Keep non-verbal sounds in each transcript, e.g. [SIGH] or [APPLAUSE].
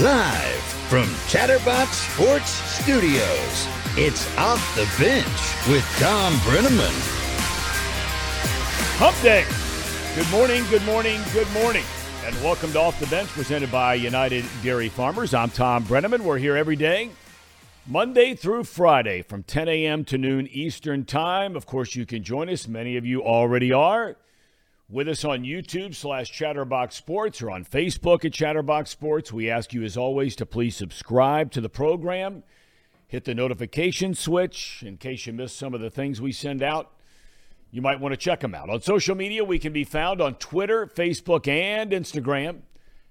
Live from Chatterbox Sports Studios, it's Off the Bench with Thom Brennaman. Hump Day. Good morning, good morning, good morning. And welcome to Off the Bench presented by United Dairy Farmers. I'm Thom Brennaman. We're here every day, Monday through Friday from 10 a.m. to noon Eastern Time. Of course, you can join us. Many of you already are with us on YouTube slash Chatterbox Sports or on Facebook at Chatterbox Sports. We ask you, as always, to please subscribe to the program. Hit the notification switch in case you miss some of the things we send out. You might want to check them out. On social media, we can be found on Twitter, Facebook, and Instagram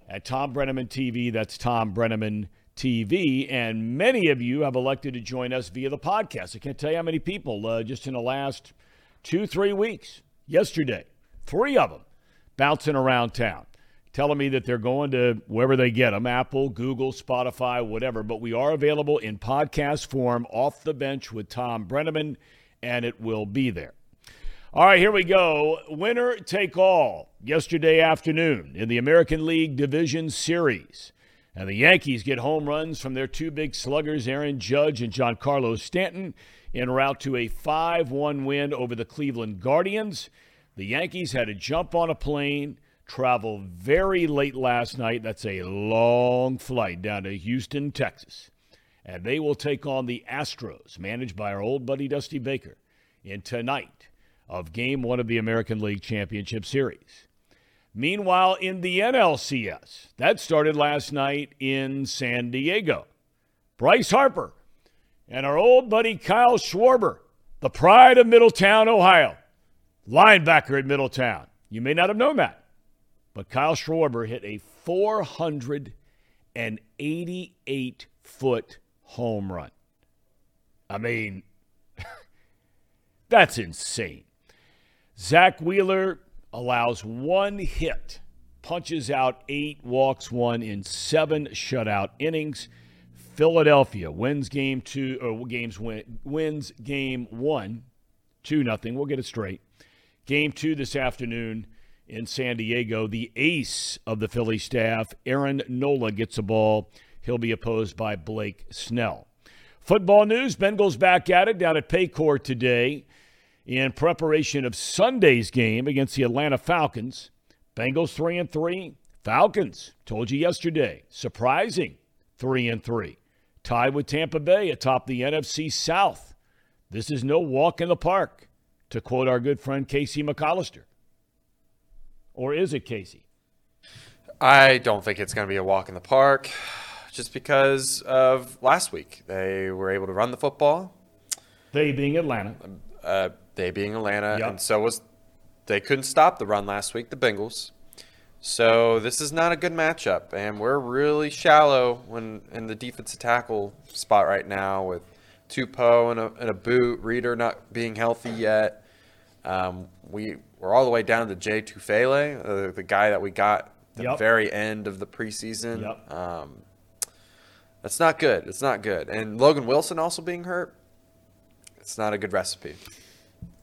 at Thom Brennaman TV. That's Thom Brennaman TV. And many of you have elected to join us via the podcast. I can't tell you how many people uh, just in the last two, three weeks, yesterday, three of them bouncing around town, telling me that they're going to wherever they get them Apple, Google, Spotify, whatever. But we are available in podcast form off the bench with Thom Brennaman, and it will be there. All right, here we go. Winner take all yesterday afternoon in the American League Division Series. And the Yankees get home runs from their two big sluggers, Aaron Judge and Giancarlo Stanton, en route to a 5 1 win over the Cleveland Guardians. The Yankees had to jump on a plane, travel very late last night. That's a long flight down to Houston, Texas. And they will take on the Astros, managed by our old buddy Dusty Baker, in tonight of game one of the American League Championship Series. Meanwhile, in the NLCS, that started last night in San Diego. Bryce Harper and our old buddy Kyle Schwarber, the pride of Middletown, Ohio, linebacker at Middletown. You may not have known that, but Kyle Schwarber hit a 488 foot home run. I mean, [LAUGHS] that's insane. Zack Wheeler allows one hit, punches out eight, walks one in seven shutout innings. Philadelphia wins game two, or games win, wins game one, two nothing. We'll get it straight. Game two this afternoon in San Diego. The ace of the Philly staff, Aaron Nola, gets a ball. He'll be opposed by Blake Snell. Football news Bengals back at it down at Paycor today in preparation of Sunday's game against the Atlanta Falcons. Bengals 3 and 3, Falcons, told you yesterday, surprising 3 and 3. Tied with Tampa Bay atop the NFC South. This is no walk in the park, to quote our good friend Casey McAllister. Or is it Casey? I don't think it's going to be a walk in the park just because of last week. They were able to run the football. They being Atlanta. Uh, they being Atlanta, Yep. and so was they couldn't stop the run last week, the Bengals. So this is not a good matchup, and we're really shallow when in the defensive tackle spot right now with Tupou and a, and a boot, Reader not being healthy yet. Um, we we're all the way down to Jay Tufele, uh, the guy that we got the Yep. very end of the preseason. Yep. Um, that's not good. It's not good. And Logan Wilson also being hurt. It's not a good recipe.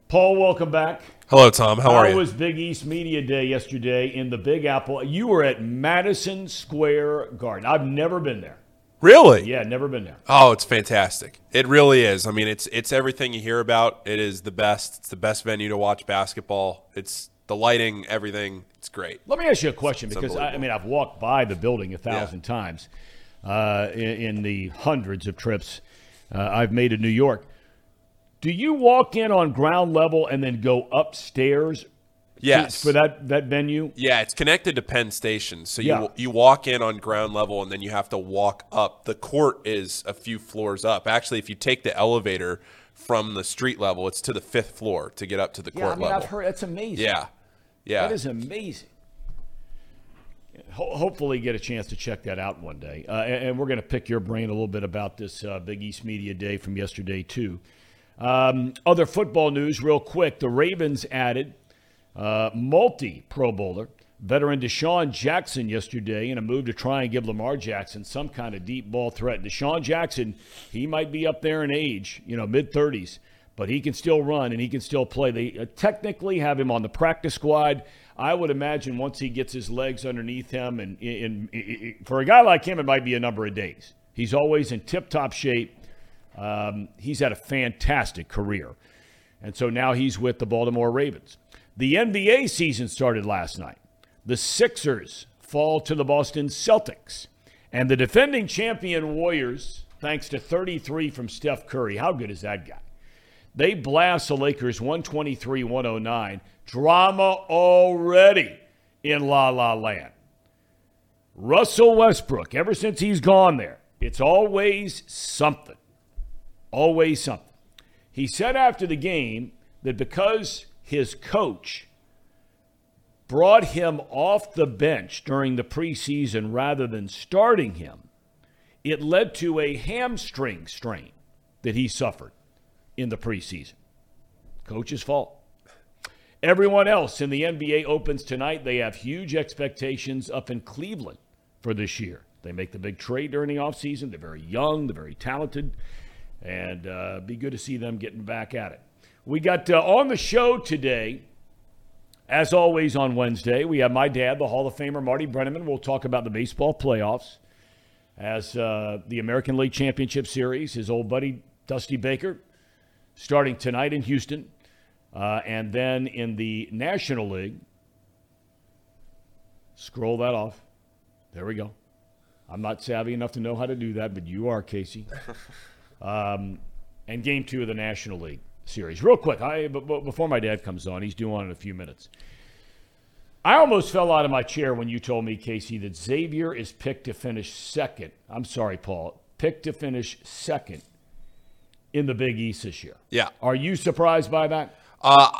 Paul, welcome back. Hello, Tom. How are you? was Big East Media Day yesterday in the Big Apple? You were at Madison Square Garden. I've never been there. Really? Yeah, never been there. Oh, it's fantastic. It really is. I mean, it's it's everything you hear about. It is the best. It's the best venue to watch basketball. It's the lighting, everything. It's great. Let me ask you a question It's because I, I mean I've walked by the building a thousand times uh, in, in the hundreds of trips uh, I've made to New York. Do you walk in on ground level and then go upstairs? Yes. for that that venue. Yeah, it's connected to Penn Station. So you Yeah. you walk in on ground level and then you have to walk up. The court is a few floors up. Actually, if you take the elevator from the street level, it's to the fifth floor to get up to the Yeah, I court mean level. I've heard that's amazing. Yeah, yeah. That is amazing. Ho- hopefully, get a chance to check that out one day. Uh, and, and we're going to pick your brain a little bit about this uh, Big East Media Day from yesterday, too. Um, other football news, real quick. The Ravens added uh, multi Pro Bowler, veteran DeSean Jackson yesterday in a move to try and give Lamar Jackson some kind of deep ball threat. DeSean Jackson, he might be up there in age, you know, mid 30s, but he can still run and he can still play. They uh, technically have him on the practice squad. I would imagine once he gets his legs underneath him, and in, in, for a guy like him, it might be a number of days. He's always in tip-top shape. Um, he's had a fantastic career, and so now he's with the Baltimore Ravens. The NBA season started last night. The Sixers fall to the Boston Celtics, and the defending champion Warriors, thanks to 33 from Steph Curry. How good is that guy? They blast the Lakers 123 109. Drama already in La La Land. Russell Westbrook, ever since he's gone there, it's always something. Always something. He said after the game that because his coach brought him off the bench during the preseason rather than starting him, it led to a hamstring strain that he suffered in the preseason. Coach's fault. Everyone else in the NBA opens tonight. They have huge expectations up in Cleveland for this year. They make the big trade during the offseason. They're very young, they're very talented, and uh, be good to see them getting back at it. We got uh, on the show today, as always on Wednesday, we have my dad, the Hall of Famer Marty Brennaman. We'll talk about the baseball playoffs as uh, the American League Championship Series. His old buddy Dusty Baker starting tonight in Houston. Uh, and then in the National League, scroll that off. There we go. I'm not savvy enough to know how to do that, but you are, Casey. [LAUGHS] Um, and game two of the National League series. Real quick, I, before my dad comes on, he's due on in a few minutes. I almost fell out of my chair when you told me, Casey, that Xavier is picked to finish second. I'm sorry, Paul. Picked to finish second in the Big East this year. Yeah. Are you surprised by that? Uh,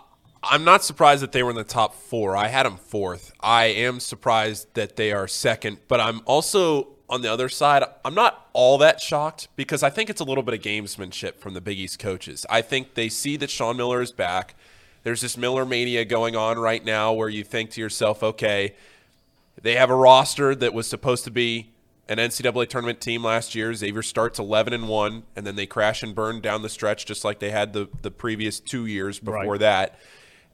I'm not surprised that they were in the top four. I had them fourth. I am surprised that they are second, but I'm also on the other side. I'm not all that shocked because I think it's a little bit of gamesmanship from the Big East coaches. I think they see that Sean Miller is back. There's this Miller mania going on right now where you think to yourself, okay, they have a roster that was supposed to be an NCAA tournament team last year. Xavier starts 11 and 1, and then they crash and burn down the stretch just like they had the, the previous two years before Right. that.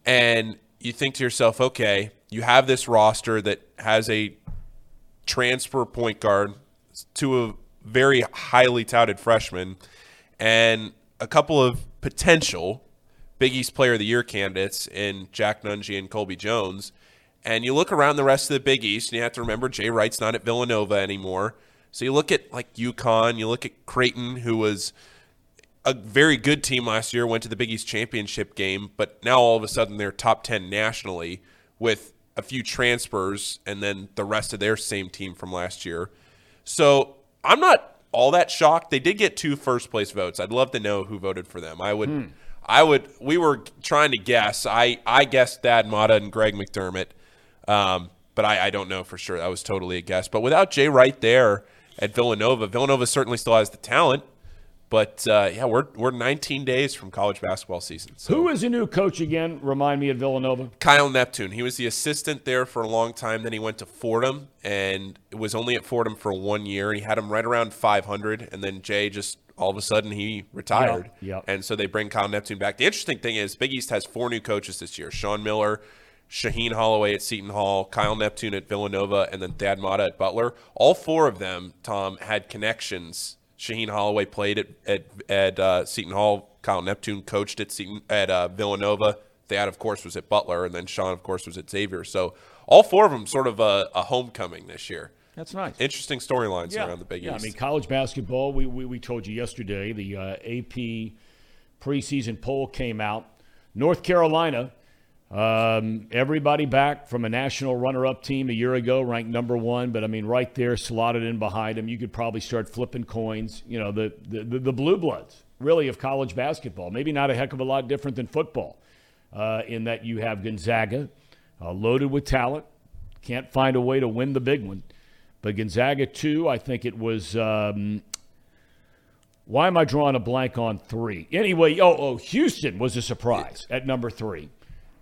And you think to yourself, okay, you have this roster that has a transfer point guard to a very highly touted freshman and a couple of potential Big East Player of the Year candidates in Jack Nunge and Colby Jones. And you look around the rest of the Big East, and you have to remember Jay Wright's not at Villanova anymore. So you look at like UConn, you look at Creighton, who was a very good team last year, went to the Big East championship game, but now all of a sudden they're top 10 nationally with a few transfers and then the rest of their same team from last year. So I'm not all that shocked. They did get two first place votes. I'd love to know who voted for them. I would, I would, we were trying to guess. I, I guessed Thad Matta and Greg McDermott, um, but I, I don't know for sure. That was totally a guess. But without Jay Wright there at Villanova, Villanova certainly still has the talent. But uh, yeah, we're we're 19 days from college basketball season. So. Who is a new coach again? Remind me at Villanova. Kyle Neptune. He was the assistant there for a long time. Then he went to Fordham and was only at Fordham for one year. He had him right around 500, and then Jay just all of a sudden he retired. Yeah, yeah. And so they bring Kyle Neptune back. The interesting thing is Big East has four new coaches this year: Sean Miller. Shaheen Holloway at Seton Hall, Kyle Neptune at Villanova, and then Thad Matta at Butler. All four of them, Tom, had connections. Shaheen Holloway played at at, at uh, Seton Hall. Kyle Neptune coached at Seton at uh, Villanova. Thad, of course, was at Butler, and then Sean, of course, was at Xavier. So all four of them sort of a, a homecoming this year. That's nice. Interesting storylines around the Big yeah, East. I mean, college basketball, we, we, we told you yesterday, the uh, AP preseason poll came out. North Carolina, um, everybody back from a national runner up team a year ago, ranked number one, but I mean, right there, slotted in behind them. You could probably start flipping coins. You know, the, the, the, the blue bloods, really, of college basketball. Maybe not a heck of a lot different than football, uh, in that you have Gonzaga, uh, loaded with talent, can't find a way to win the big one. But Gonzaga, two, I think it was. Um, why am I drawing a blank on three? Anyway, oh, oh, Houston was a surprise at number three.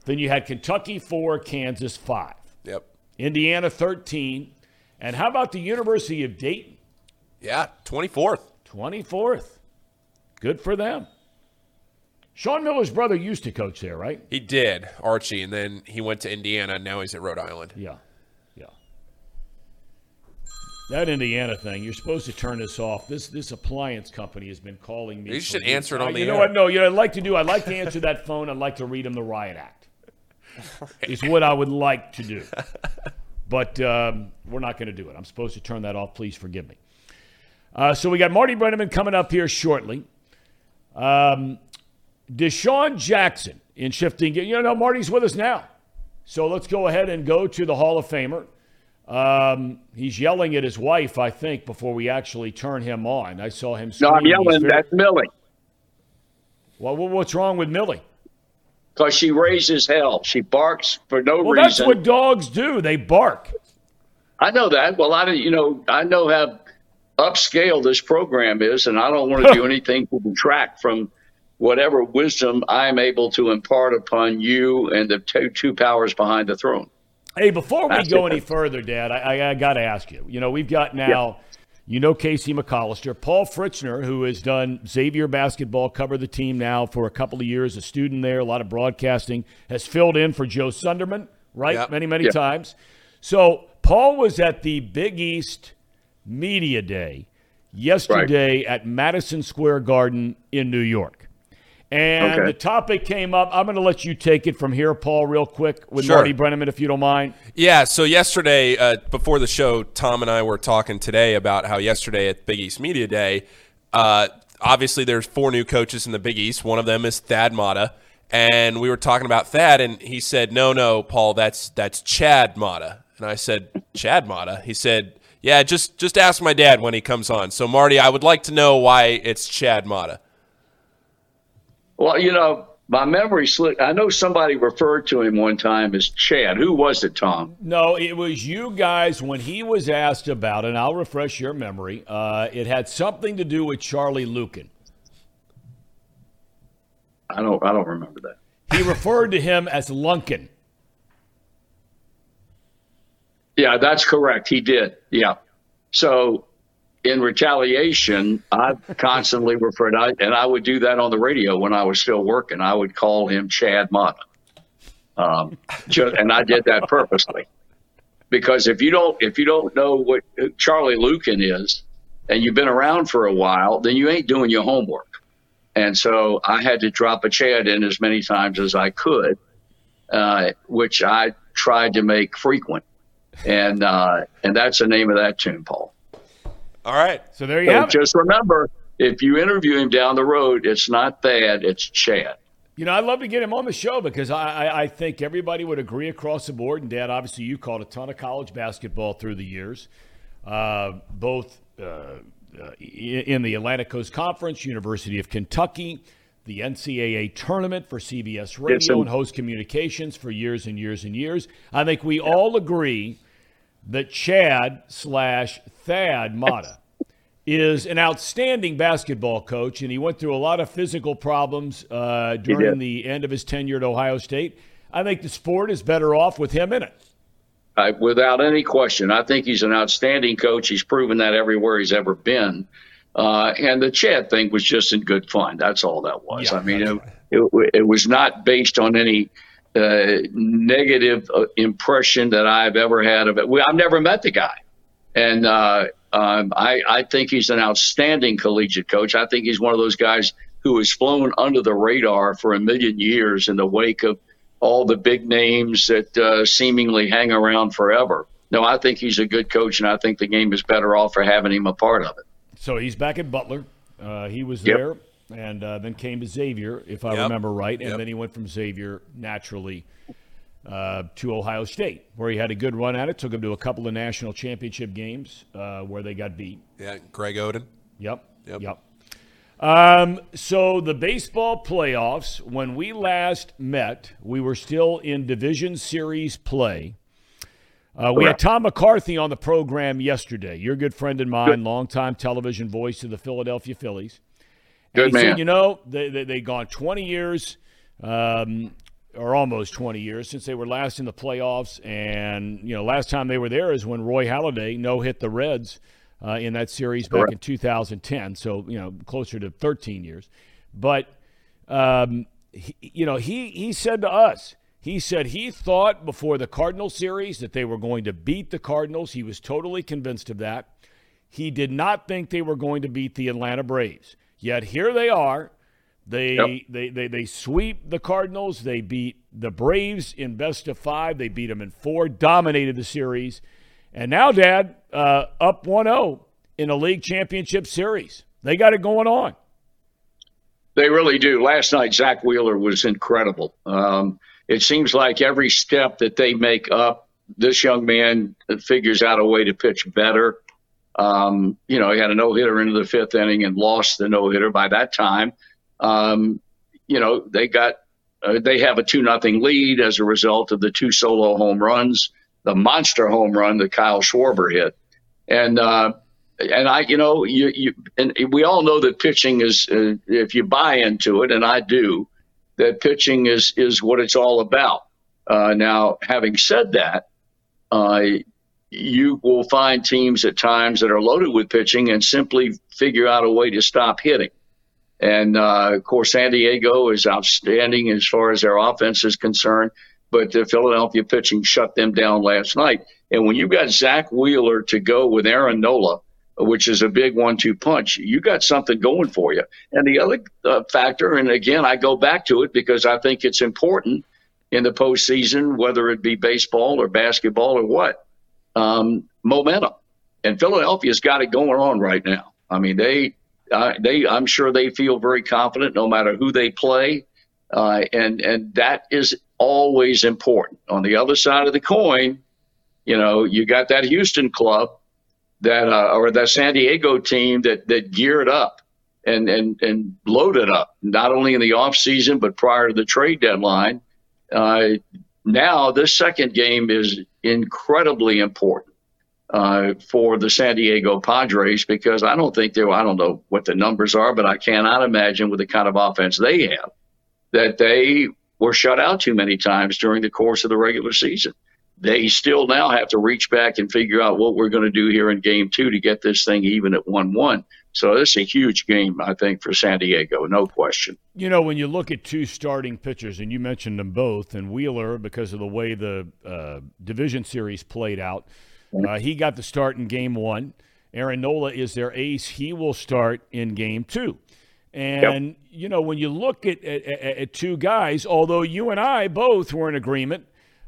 Then you had Kentucky, four, Kansas, five, yep. Indiana, 13. And how about the University of Dayton, Yeah, 24th. 24th? Good for them. Sean Miller's brother used to coach there, right? He did, Archie, and then he went to Indiana, and now he's at Rhode Island. Yeah, yeah. That Indiana thing, you're supposed to turn this off. This this appliance company has been calling me. You should answer it on the You know air. what? No, you know, I'd like to do. I'd like to answer that [LAUGHS] phone. I'd like to read him the riot act. Is what I would like to do. But um, we're not going to do it. I'm supposed to turn that off. Please forgive me. Uh, so we got Marty Brennaman coming up here shortly. Um, DeSean Jackson in shifting. You know, Marty's with us now. So let's go ahead and go to the Hall of Famer. Um, he's yelling at his wife, I think, before we actually turn him on. I saw him. No, I'm yelling. very- That's Millie Well, what's wrong with Millie? Because she raises hell. She barks for no reason. Well, that's what dogs do. They bark. I know that. Well, I don't- you know I know how upscale this program is, and I don't want to do [LAUGHS] anything to detract from whatever wisdom I'm able to impart upon you and the two, two powers behind the throne. Hey, before we That's go it. any further, Dad, I, I, I got to ask you. You know, we've got now, you know, Casey McCollister, Paul Fritschner, who has done Xavier basketball, covered the team now for a couple of years, a student there, a lot of broadcasting, has filled in for Joe Sunderman, right? Yep. Many, many Yeah. times. So Paul was at the Big East Media Day yesterday at Madison Square Garden in New York. And Okay. the topic came up. I'm going to let you take it from here, Paul, real quick with Sure. Marty Brennaman, if you don't mind. Yeah, so yesterday, uh, before the show, Tom and I were talking today about how yesterday at Big East Media Day, uh, obviously there's four new coaches in the Big East. One of them is Thad Matta. And we were talking about Thad, and he said, no, no, Paul, that's that's Chad Matta. And I said, Chad Matta? He said, yeah, just, just ask my dad when he comes on. So, Marty, I would like to know why it's Chad Matta. Well, you know, my memory slipped. I know somebody referred to him one time as Chad. Who was it, Tom? No, it was you guys when he was asked about, and I'll refresh your memory. Uh, it had something to do with Charlie Luken. I don't. I don't remember that. He referred to him as Lunkin. Yeah, that's correct. He did. Yeah. So, in retaliation, I constantly referred, I, and I would do that on the radio when I was still working. I would call him Chad Matta, um, just, and I did that purposely because if you don't, if you don't know what Charlie Luken is, and you've been around for a while, then you ain't doing your homework. And so I had to drop a Chad in as many times as I could, uh, which I tried to make frequent and uh, and that's the name of that tune, Paul. All right. So there you So have it. just remember, if you interview him down the road, it's not Thad, it's Chad. You know, I'd love to get him on the show because I, I, I think everybody would agree across the board. And, Dad, obviously, you called a ton of college basketball through the years, uh, both uh, uh, in the Atlantic Coast Conference, University of Kentucky, the NCAA tournament for CBS Radio Yes, and Host Communications for years and years and years. I think we all agree that Chad slash Thad Matta is an outstanding basketball coach, and he went through a lot of physical problems uh, during the end of his tenure at Ohio State. I think the sport is better off with him in it. I, without any question, I think he's an outstanding coach. He's proven that everywhere he's ever been. Uh, and the Chad thing was just in good fun. That's all that was. Yeah, I mean, it, it, it was not based on any uh, negative uh, impression that I've ever had of it. We, I've never met the guy. And uh, um, I, I think he's an outstanding collegiate coach. I think he's one of those guys who has flown under the radar for a million years in the wake of all the big names that uh, seemingly hang around forever. No, I think he's a good coach, and I think the game is better off for having him a part of it. So he's back at Butler. Uh, he was Yep. There and uh, then came to Xavier, if I Yep. remember right. And Yep. then he went from Xavier naturally uh, to Ohio State, where he had a good run at it. Took him to a couple of national championship games uh, where they got beat. Yeah, Greg Oden. Yep. Yep. Yep. Um, so the baseball playoffs, when we last met, we were still in division series play. Uh, we had Tom McCarthy on the program yesterday. Your good friend and mine, longtime television voice of the Philadelphia Phillies. Good he said, you know, they, they, they've gone 20 years, um, or almost 20 years, since they were last in the playoffs. And, you know, last time they were there is when Roy Halladay no hit the Reds uh, in that series back Correct. in 2010. So, you know, closer to 13 years. But um, he, you know, he he said to us, he said he thought before the Cardinal series that they were going to beat the Cardinals. He was totally convinced of that. He did not think they were going to beat the Atlanta Braves. Yet here they are. They, yep. they, they, they sweep the Cardinals. They beat the Braves in best of five. They beat them in four, dominated the series. And now, Dad, uh, up 1 0 in a league championship series. They got it going on. They really do. Last night, Zack Wheeler was incredible. Um, it seems like every step that they make up, this young man figures out a way to pitch better. Um, you know, he had a no hitter into the fifth inning and lost the no hitter by that time. Um, you know, they got uh, they have a two nothing lead as a result of the two solo home runs, the monster home run that Kyle Schwarber hit, and uh, and I, you know, you you and we all know that pitching is uh, if you buy into it, and I do, that pitching is is what it's all about. Uh, now, having said that, you will find teams at times that are loaded with pitching and simply figure out a way to stop hitting. And uh, of course, San Diego is outstanding as far as their offense is concerned, but the Philadelphia pitching shut them down last night. And when you've got Zack Wheeler to go with Aaron Nola, which is a big one-two punch, you got something going for you. And the other uh, factor, and again, I go back to it because I think it's important in the postseason, whether it be baseball or basketball or what um, momentum. And Philadelphia's got it going on right now. I mean, they, uh, they, I'm sure they feel very confident no matter who they play, uh, and and that is always important. On the other side of the coin, you know, you got that Houston club that, uh, or that San Diego team that that geared up and and and loaded up not only in the off season but prior to the trade deadline. Uh, now this second game is incredibly important uh, for the San Diego Padres because I don't think they I don't know what the numbers are, but I cannot imagine with the kind of offense they have that they were shut out too many times during the course of the regular season. They still now have to reach back and figure out what we're going to do here in game two to get this thing even at 1 1. So this is a huge game, I think, for San Diego, no question. You know, when you look at two starting pitchers, and you mentioned them both, and Wheeler, because of the way the uh, division series played out, uh, he got the start in game one. Aaron Nola is their ace. He will start in game two. And, yep. you know, when you look at, at, at, two guys, although you and I both were in agreement,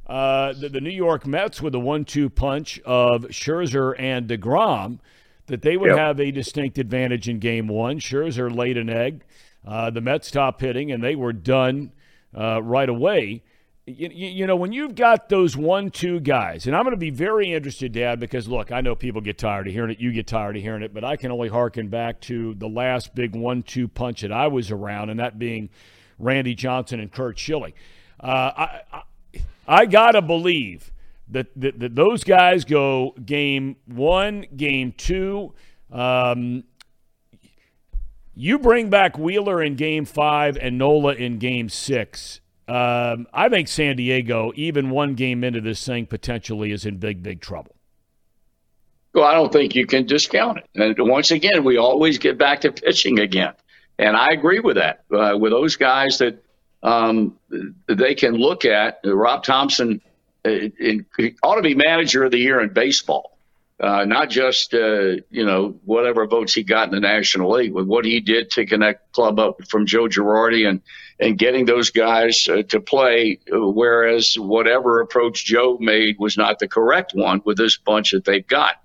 uh, the, the, New York Mets with the one two punch of Scherzer and DeGrom – that they would yep. have a distinct advantage in game one. Scherzer laid an egg. Uh, the Mets stopped hitting, and they were done uh, right away. You, you, know, when you've got those one two guys, and I'm going to be very interested, Dad, because look, I know people get tired of hearing it. You get tired of hearing it, but I can only harken back to the last big one two punch that I was around, and that being Randy Johnson and Curt Schilling. Uh, I, I, I got to believe that, that, those guys go game one, game two. Um, you bring back Wheeler in game five and Nola in game six. Um, I think San Diego, even one game into this thing, potentially is in big, big trouble. Well, I don't think you can discount it. And once again, we always get back to pitching again. And I agree with that. Uh, with those guys that um, they can look at, Rob Thomson in, ought to be manager of the year in baseball, uh, not just uh, you know whatever votes he got in the National League, with what he did to connect club up from Joe Girardi and and getting those guys uh, to play. Whereas whatever approach Joe made was not the correct one with this bunch that they've got.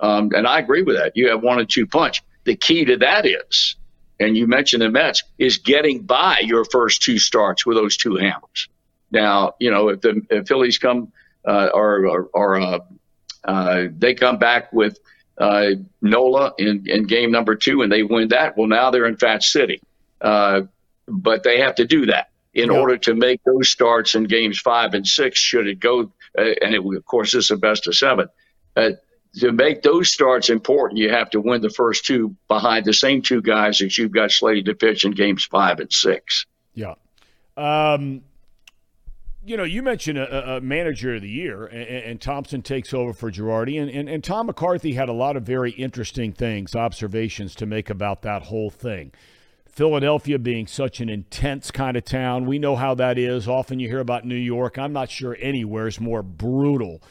Um, and I agree with that. You have one and two punch. The key to that is, and you mentioned the Mets, is getting by your first two starts with those two hammers. Now, you know, if the if Phillies come uh, or or, or uh, uh, they come back with uh, Nola in, in game number two and they win that, well, now they're in Fat City. Uh, but they have to do that in yeah. order to make those starts in games five and six. Should it go, uh, and it, of course, this is a best of seven. to make those starts important, you have to win the first two behind the same two guys that you've got slated to pitch in games five and six. Yeah. Um, you know, you mentioned a, a, manager of the year, and, and, Thomson takes over for Girardi, and, and, and Tom McCarthy had a lot of very interesting things, observations to make about that whole thing. Philadelphia being such an intense kind of town. We know how that is. Often you hear about New York. I'm not sure anywhere is more brutal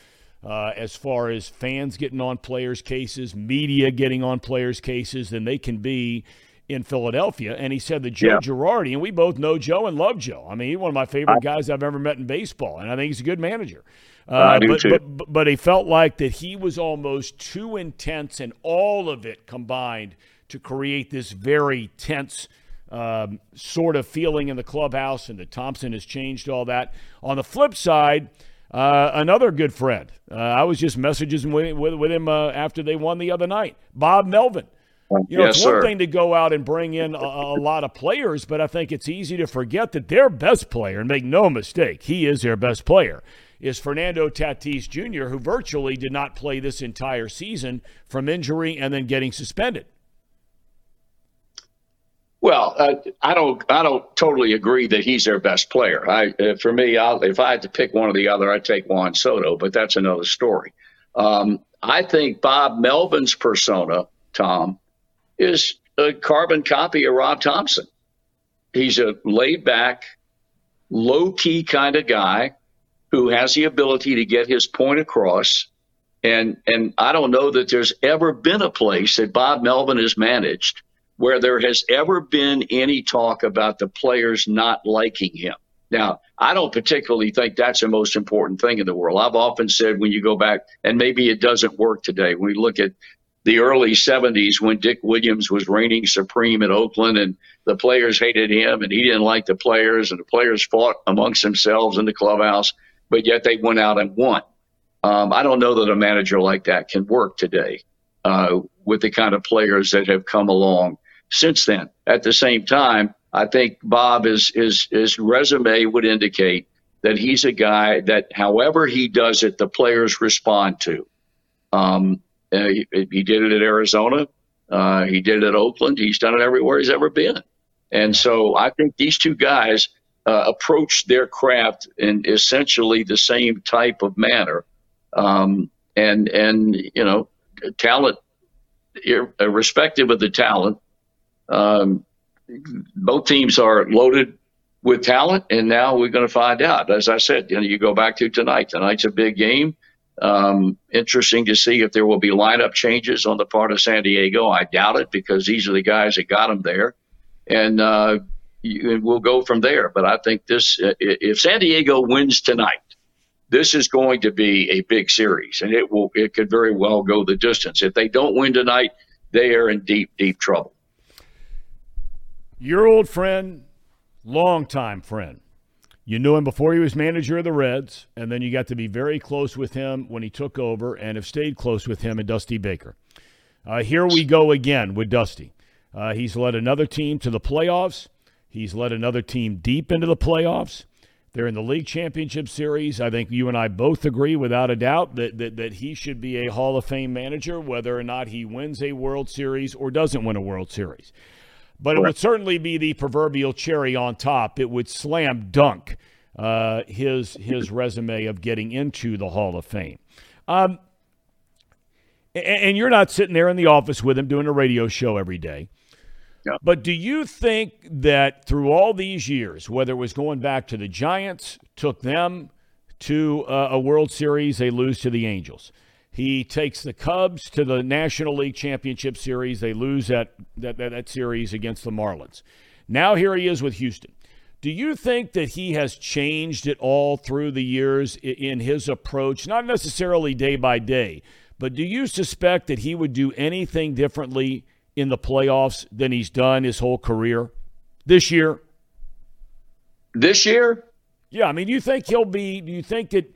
uh, as far as fans getting on players' cases, media getting on players' cases than they can be in Philadelphia. And he said that Joe yeah. Girardi, and we both know Joe and love Joe. I mean, he's one of my favorite guys I've ever met in baseball, and I think he's a good manager. Uh, but, but, but he felt like that he was almost too intense, and all of it combined to create this very tense um, sort of feeling in the clubhouse, and that Thomson has changed all that. On the flip side, uh, another good friend. Uh, I was just messaging with, with, with him uh, after they won the other night. Bob Melvin. You know, yes, it's one sir. thing to go out and bring in a, a, lot of players, but I think it's easy to forget that their best player, and make no mistake, he is their best player, is Fernando Tatis Jr., who virtually did not play this entire season from injury and then getting suspended. Well, uh, I don't. I don't totally agree that he's their best player. I, uh, for me, I'll, if I had to pick one or the other, I'd take Juan Soto. But that's another story. Um, I think Bob Melvin's persona, Tom, is a carbon copy of Rob Thomson. He's a laid back, low key kind of guy who has the ability to get his point across. And and I don't know that there's ever been a place that Bob Melvin has managed where there has ever been any talk about the players not liking him. Now, I don't particularly think that's the most important thing in the world. I've often said when you go back, and maybe it doesn't work today, when we look at the early 70s when Dick Williams was reigning supreme in Oakland and the players hated him and he didn't like the players and the players fought amongst themselves in the clubhouse, but yet they went out and won. Um, I don't know that a manager like that can work today uh, with the kind of players that have come along since then. At the same time, I think Bob is his his resume would indicate that he's a guy that, however he does it, the players respond to. Um, uh, he, he, did it at Arizona. Uh, he did it at Oakland. He's done it everywhere he's ever been. And so I think these two guys uh, approach their craft in essentially the same type of manner. Um, and and you know, talent, irrespective of the talent, um, both teams are loaded with talent, and now we're going to find out. As I said, you know, you go back to tonight. Tonight's a big game. Um, interesting to see if there will be lineup changes on the part of San Diego. I doubt it because these are the guys that got them there, and uh, you, we'll go from there. But I think this, if San Diego wins tonight, this is going to be a big series, and it will. It could very well go the distance. If they don't win tonight, they are in deep, deep trouble your old friend, longtime friend. You knew him before he was manager of the Reds, and then you got to be very close with him when he took over and have stayed close with him and Dusty Baker. Uh, here we go again with Dusty. Uh, he's led another team to the playoffs. He's led another team deep into the playoffs. They're in the league championship series. I think you and I both agree, without a doubt, that, that, that he should be a Hall of Fame manager, whether or not he wins a World Series or doesn't win a World Series but it would certainly be the proverbial cherry on top. It would slam dunk uh, his his resume of getting into the Hall of Fame. Um, and you're not sitting there in the office with him doing a radio show every day. Yeah. But do you think that through all these years, whether it was going back to the Giants, took them to uh, a World Series, they lose to the Angels. He takes the Cubs to the National League Championship Series. They lose that, that, that, that series against the Marlins. Now here he is with Houston. Do you think that he has changed it all through the years in his approach, not necessarily day by day, but do you suspect that he would do anything differently in the playoffs than he's done his whole career this year? This year? Yeah, I mean, do you think he'll be? Do you think that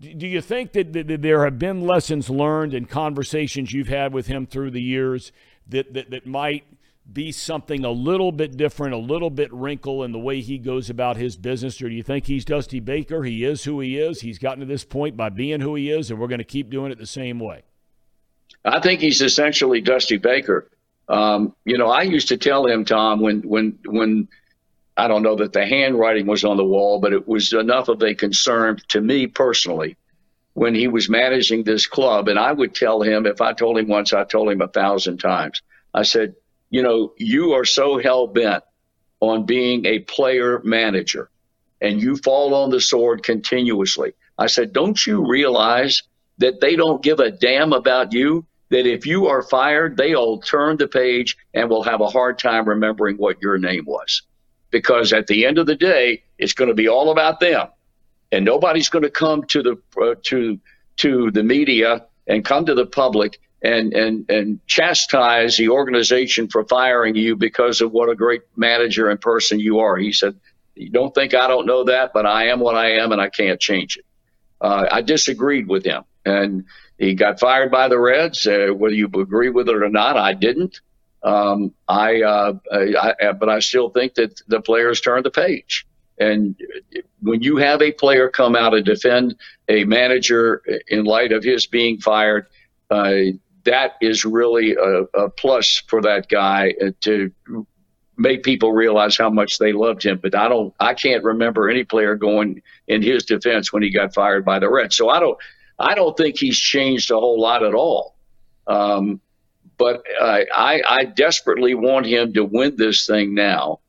do you think that, that, there have been lessons learned and conversations you've had with him through the years that, that, that might be something a little bit different, a little bit wrinkle in the way he goes about his business? Or do you think he's Dusty Baker? He is who he is. He's gotten to this point by being who he is, and we're going to keep doing it the same way. I think he's essentially Dusty Baker. Um, you know, I used to tell him, Tom, when when when I don't know that the handwriting was on the wall, but it was enough of a concern to me personally when he was managing this club. And I would tell him, if I told him once, I told him a thousand times. I said, you know, you are so hell bent on being a player manager and you fall on the sword continuously. I said, don't you realize that they don't give a damn about you? That if you are fired, they'll turn the page and will have a hard time remembering what your name was. Because at the end of the day, it's going to be all about them. And nobody's going to come to the uh, to to the media and come to the public and and and chastise the organization for firing you because of what a great manager and person you are. He said, "You don't think I don't know that, but I am what I am, and I can't change it." Uh, I disagreed with him, and he got fired by the Reds. Uh, whether you agree with it or not, I didn't. Um, I, uh, I, I, but I still think that the players turned the page. And when you have a player come out and defend a manager in light of his being fired, uh, that is really a, a, plus for that guy uh, to make people realize how much they loved him. But I don't, I can't remember any player going in his defense when he got fired by the Reds. So I don't, I don't think he's changed a whole lot at all. Um, but uh, I, I desperately want him to win this thing now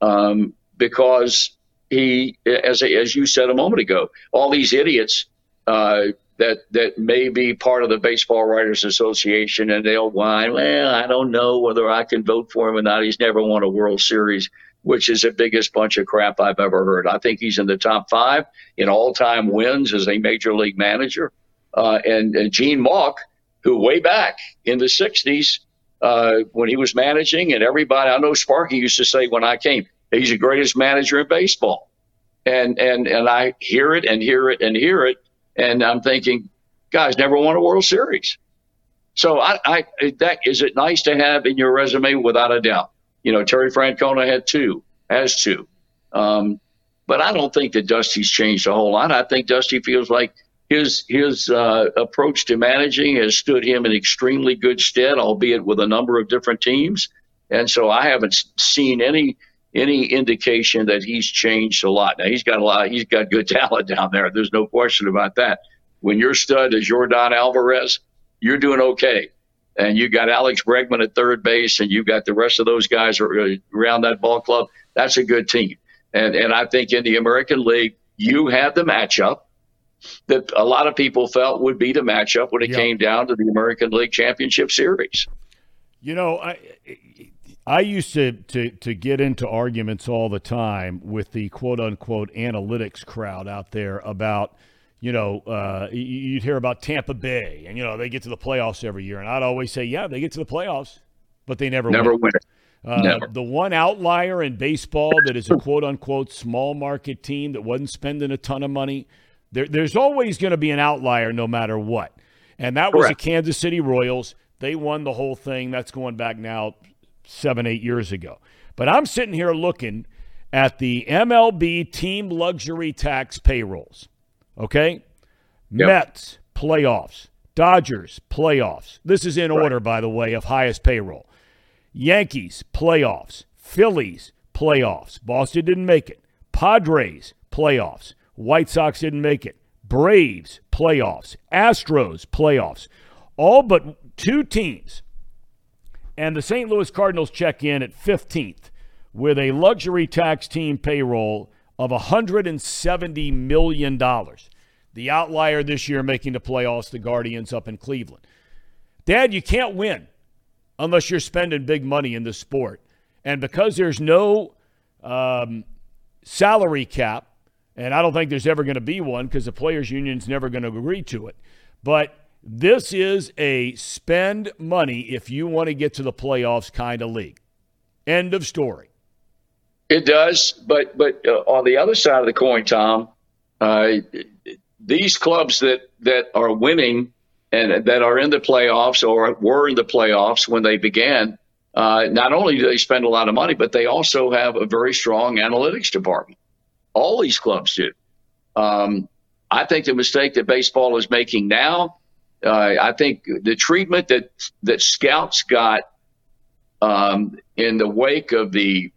um, because he, as as you said a moment ago, all these idiots uh, that that may be part of the Baseball Writers Association, and they'll whine, "Well, I don't know whether I can vote for him or not. He's never won a World Series." Which is the biggest bunch of crap I've ever heard. I think he's in the top five in all-time wins as a major league manager. Uh, and, and Gene Mauch, who way back in the '60s, uh, when he was managing, and everybody I know Sparky used to say when I came, he's the greatest manager in baseball. And and and I hear it and hear it and hear it, and I'm thinking, guys, never won a World Series. So I, I that is it nice to have in your resume without a doubt. You know, Terry Francona had two, has two. Um, but I don't think that Dusty's changed a whole lot. I think Dusty feels like his his uh, approach to managing has stood him in extremely good stead, albeit with a number of different teams. And so I haven't seen any any indication that he's changed a lot. Now he's got a lot. He's got good [LAUGHS] talent down there. There's no question about that. When your stud is Yordan Alvarez, you're doing okay. And you got Alex Bregman at third base, and you've got the rest of those guys around that ball club. That's a good team. And and I think in the American League, you have the matchup that a lot of people felt would be the matchup when it yep. came down to the American League Championship Series. You know, I I used to, to, to get into arguments all the time with the quote unquote analytics crowd out there about, you know, uh, you'd hear about Tampa Bay and, you know, they get to the playoffs every year. And I'd always say, yeah, they get to the playoffs, but they never, never win. win. Uh, never. The one outlier in baseball that is a quote unquote small market team that wasn't spending a ton of money, there, there's always going to be an outlier no matter what. And that was the Kansas City Royals. They won the whole thing. That's going back now seven, eight years ago. But I'm sitting here looking at the MLB team luxury tax payrolls. Okay? Yep. Mets, playoffs. Dodgers, playoffs. This is in right. order, by the way, of highest payroll. Yankees, playoffs. Phillies, playoffs. Boston didn't make it. Padres, playoffs. White Sox didn't make it. Braves, playoffs. Astros, playoffs. All but two teams and the St. Louis Cardinals check in at 15th with a luxury tax team payroll of $170 million. The outlier this year making the playoffs, the Guardians up in Cleveland. Dad, you can't win unless you're spending big money in this sport. And because there's no um, salary cap, and I don't think there's ever going to be one because the players' union's never going to agree to it. But this is a spend money if you want to get to the playoffs kind of league. End of story. It does, but but uh, on the other side of the coin, Tom, uh, these clubs that that are winning and that are in the playoffs or were in the playoffs when they began, uh, not only do they spend a lot of money, but they also have a very strong analytics department. All these clubs do. Um, I think the mistake that baseball is making now uh, I think the treatment that that scouts got um, in the wake of the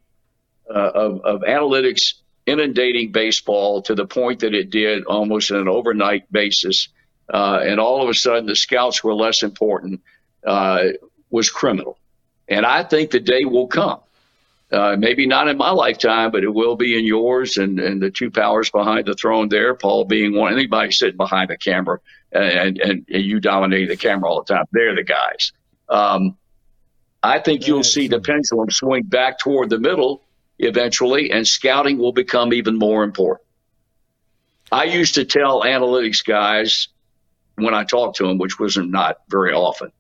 uh, of, of, analytics inundating baseball to the point that it did almost on an overnight basis, uh, and all of a sudden the scouts were less important, uh, was criminal. And I think the day will come. Uh, maybe not in my lifetime, but it will be in yours and, and the two powers behind the throne there, Paul being one. Anybody sitting behind the camera and, and, and you dominating the camera all the time, they're the guys. Um, I think you'll see the pendulum swing back toward the middle eventually, and scouting will become even more important. I used to tell analytics guys when I talked to them, which wasn't not very often,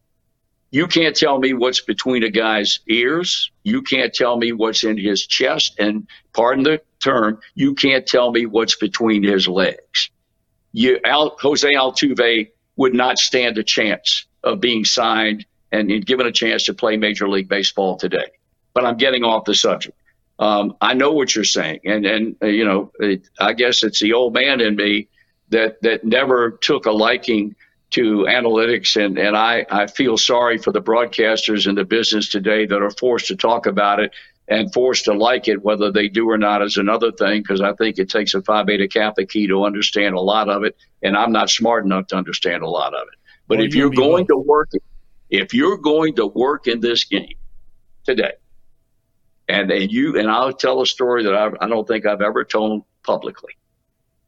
you can't tell me what's between a guy's ears. You can't tell me what's in his chest. And pardon the term, you can't tell me what's between his legs. You, Al, Jose Altuve would not stand a chance of being signed and, and given a chance to play Major League Baseball today. But I'm getting off the subject. Um, I know what you're saying, and and uh, you know, it, I guess it's the old man in me that that never took a liking to analytics, and and I I feel sorry for the broadcasters in the business today that are forced to talk about it and forced to like it, whether they do or not is another thing, because I think it takes a Phi Beta Kappa key to understand a lot of it, and I'm not smart enough to understand a lot of it. But well, if you're going to work, if you're going to work in this game today, and, and you and I'll tell a story that I, I don't think I've ever told publicly.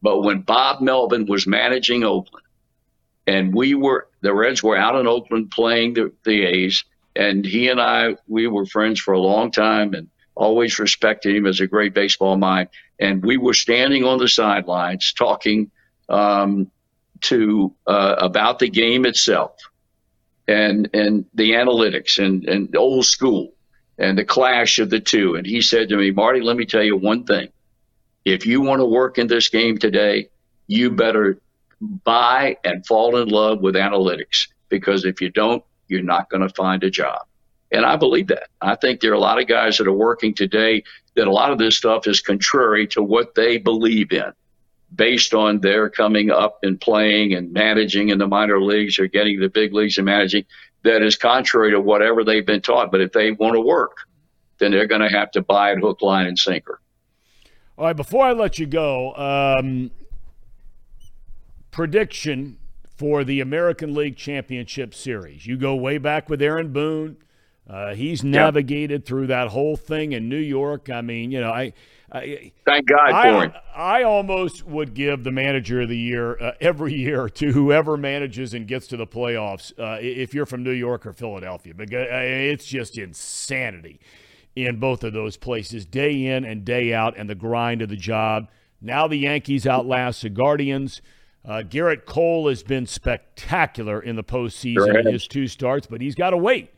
But when Bob Melvin was managing Oakland, and we were the Reds were out in Oakland playing the, the A's, and he and I we were friends for a long time and always respected him as a great baseball mind. And we were standing on the sidelines talking um, to uh, about the game itself and and the analytics and and old school and the clash of the two. And he said to me, Marty, let me tell you one thing. If you want to work in this game today, you better buy and fall in love with analytics because if you don't, you're not going to find a job. And I believe that. I think there are a lot of guys that are working today that a lot of this stuff is contrary to what they believe in based on their coming up and playing and managing in the minor leagues or getting the big leagues and managing that is contrary to whatever they've been taught. But if they want to work, then they're going to have to buy it hook, line, and sinker. All right, before I let you go, um, prediction for the American League Championship Series. You go way back with Aaron Boone. Uh, he's navigated yep. through that whole thing in New York. I mean, you know, I Thank God I, for him. I almost would give the manager of the year uh, every year to whoever manages and gets to the playoffs. Uh, if you're from New York or Philadelphia, because uh, it's just insanity in both of those places, day in and day out, and the grind of the job. Now the Yankees outlast the Guardians. Uh, Gerrit Cole has been spectacular in the postseason in his two starts, but he's got to wait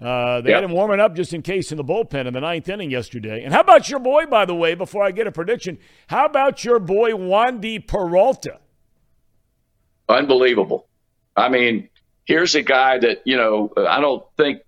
uh, they yep. had him warming up just in case in the bullpen in the ninth inning yesterday. And how about your boy, by the way, before I get a prediction? How about your boy, Wandy Peralta? Unbelievable. I mean, here's a guy that, you know, I don't think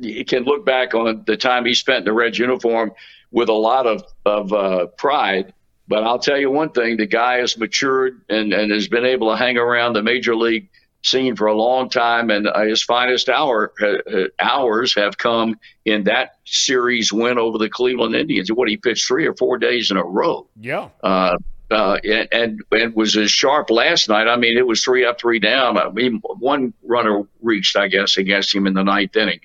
he can look back on the time he spent in the Reds uniform with a lot of, of uh, pride. But I'll tell you one thing the guy has matured and, and has been able to hang around the major league scene for a long time, and his finest hour uh, hours have come in that series win over the Cleveland Indians. What he pitched three or four days in a row. Yeah. Uh, uh, and and was as sharp last night. I mean, it was three up, three down. I mean, one runner reached, I guess, against him in the ninth inning,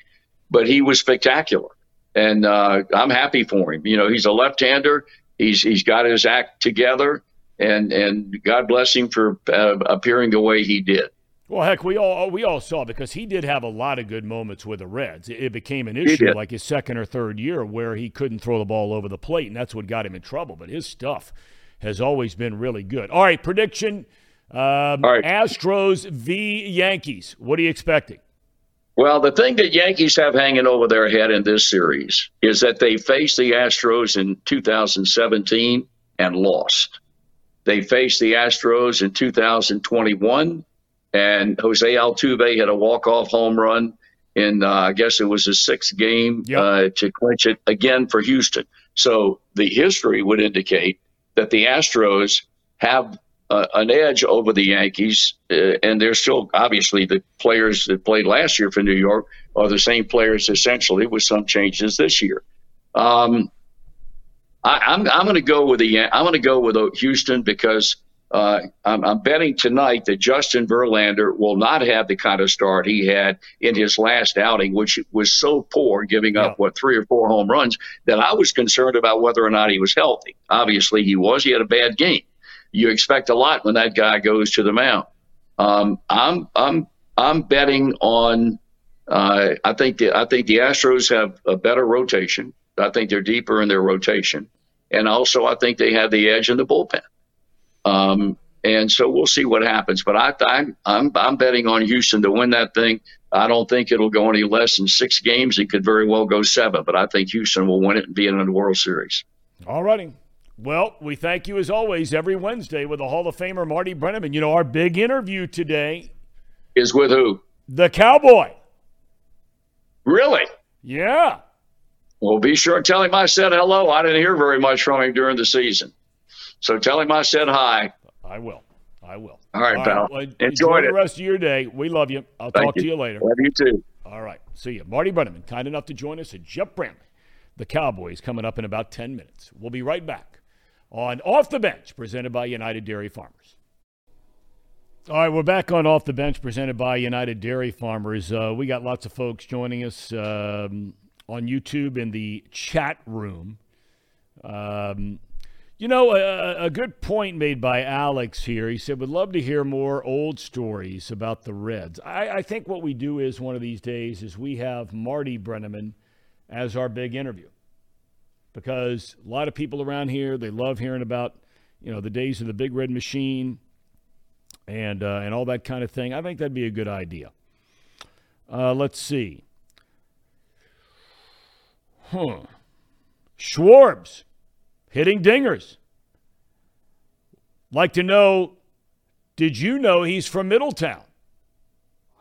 but he was spectacular, and uh, I'm happy for him. You know, he's a left-hander. He's he's got his act together, and and God bless him for uh, appearing the way he did. Well, heck, we all we all saw because he did have a lot of good moments with the Reds. It became an issue like his second or third year where he couldn't throw the ball over the plate, and that's what got him in trouble. But his stuff has always been really good. All right, prediction: um, all right. Astros v Yankees. What are you expecting? Well, the thing that Yankees have hanging over their head in this series is that they faced the Astros in 2017 and lost. They faced the Astros in 2021 and Jose Altuve had a walk-off home run in, uh, I guess it was his sixth game yep. uh, to clinch it again for Houston. So the history would indicate that the Astros have uh, an edge over the Yankees, uh, and they're still obviously the players that played last year for New York are the same players essentially, with some changes this year. Um, I, am I'm, I'm going to go with the I'm going to go with Houston because uh, I'm, I'm, betting tonight that Justin Verlander will not have the kind of start he had in his last outing, which was so poor, giving up, yeah. what, three or four home runs, that I was concerned about whether or not he was healthy. Obviously, he was. He had a bad game. You expect a lot when that guy goes to the mound. Um, I'm, I'm, I'm betting on. Uh, I think the I think the Astros have a better rotation. I think they're deeper in their rotation, and also I think they have the edge in the bullpen. Um, and so we'll see what happens. But I, I'm, I'm, I'm betting on Houston to win that thing. I don't think it'll go any less than six games. It could very well go seven, but I think Houston will win it and be in the World Series. All righty. Well, we thank you as always every Wednesday with the Hall of Famer Marty Brennaman. You know, our big interview today is with who? The Cowboy. Really? Yeah. Well, be sure and tell him I said hello. I didn't hear very much from him during the season. So tell him I said hi. I will. I will. All right, All pal. Well, enjoy it. the rest of your day. We love you. I'll Thank talk you. to you later. Love you too. All right. See you. Marty Brennaman, kind enough to join us at Jeff Brantley. The Cowboys coming up in about 10 minutes. We'll be right back on Off the Bench, presented by United Dairy Farmers. All right, we're back on Off the Bench, presented by United Dairy Farmers. Uh, we got lots of folks joining us um, on YouTube in the chat room. Um, you know, a, a, good point made by Alex here. He said, would love to hear more old stories about the Reds. I, I think what we do is one of these days is we have Marty Brennaman as our big interview because a lot of people around here, they love hearing about, you know, the days of the big red machine and, uh, and all that kind of thing. I think that'd be a good idea. Uh, let's see. Huh. Schwarbs hitting dingers. Like to know, did you know he's from Middletown?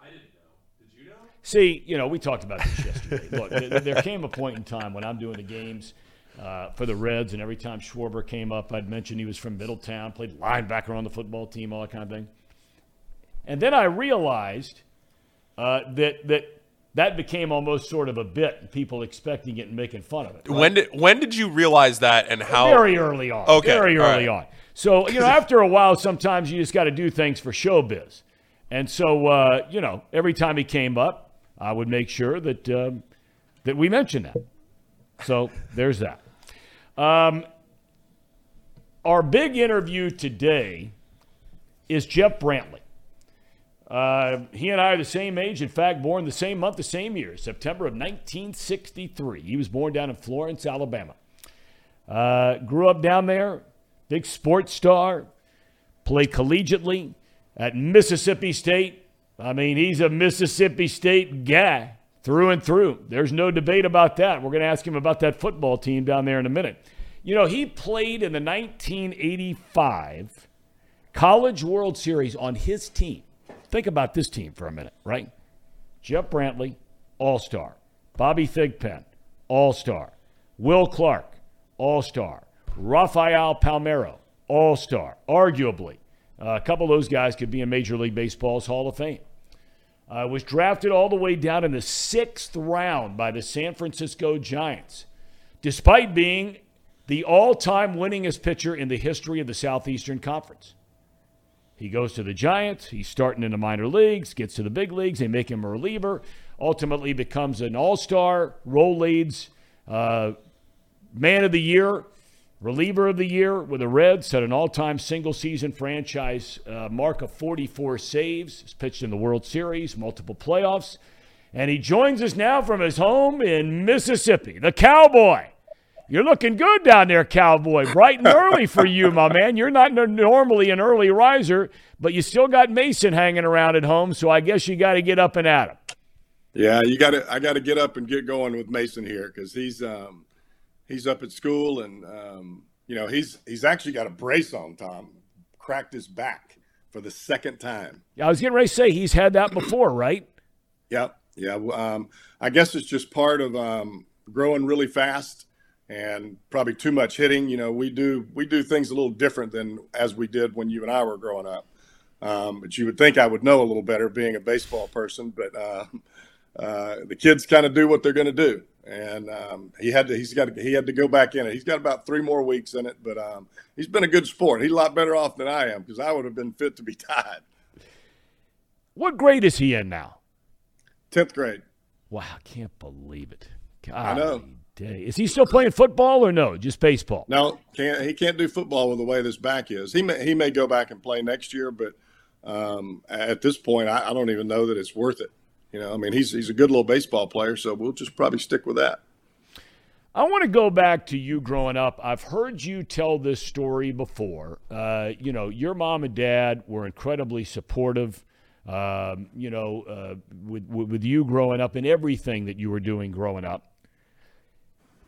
I didn't know. Did you know? See, you know, we talked about this yesterday. Look, there came a point in time when I'm doing the games uh, for the Reds, and every time Schwarber came up, I'd mention he was from Middletown, played linebacker on the football team, all that kind of thing. And then I realized uh, that that that became almost sort of a bit, people expecting it and making fun of it. Right? When did when did you realize that, and how? Very early on. Okay, very early right. on. So you know, after a while, sometimes you just got to do things for showbiz, and so uh, you know, every time he came up, I would make sure that um, that we mentioned that. So there's that. Um, our big interview today is Jeff Brantley. Uh, he and I are the same age. In fact, born the same month, the same year, September of 1963. He was born down in Florence, Alabama. Uh, grew up down there, big sports star, played collegiately at Mississippi State. I mean, he's a Mississippi State guy through and through. There's no debate about that. We're going to ask him about that football team down there in a minute. You know, he played in the 1985 College World Series on his team. Think about this team for a minute, right? Jeff Brantley, All Star. Bobby Thigpen, All Star. Will Clark, All Star. Rafael Palmeiro, All Star. Arguably, uh, a couple of those guys could be in Major League Baseball's Hall of Fame. Uh, was drafted all the way down in the sixth round by the San Francisco Giants, despite being the all time winningest pitcher in the history of the Southeastern Conference. He goes to the Giants. He's starting in the minor leagues, gets to the big leagues. They make him a reliever. Ultimately, becomes an all star, Rolaids, uh, man of the year, reliever of the year with the Reds. Set an all time single season franchise uh, mark of 44 saves. He's pitched in the World Series, multiple playoffs. And he joins us now from his home in Mississippi, the Cowboy. You're looking good down there, cowboy. Bright and early for you, my man. You're not normally an early riser, but you still got Mason hanging around at home, so I guess you got to get up and at him. Yeah, you got to. I got to get up and get going with Mason here because he's um, he's up at school and um, you know he's he's actually got a brace on. Thom cracked his back for the second time. Yeah, I was getting ready to say he's had that before, right? Yep. Yeah. Um, I guess it's just part of um, growing really fast and probably too much hitting. You know, we do we do things a little different than as we did when you and I were growing up. Um, but you would think I would know a little better being a baseball person, but uh, [LAUGHS] uh, the kids kind of do what they're going to do. And um, he had to. He's got. To, he had to go back in it. He's got about three more weeks in it, but um, he's been a good sport. He's a lot better off than I am because I would have been fit to be [LAUGHS] tied. What grade is he in now? Tenth grade. Wow, I can't believe it. God, I know. Day. Is he still playing football or no? Just baseball? No, can't. He can't do football with the way this back is. He may he may go back and play next year, but um, at this point, I, I don't even know that it's worth it. You know, I mean, he's he's a good little baseball player, so we'll just probably stick with that. I want to go back to you growing up. I've heard you tell this story before. Uh, you know, your mom and dad were incredibly supportive. Um, you know, uh, with with you growing up and everything that you were doing growing up.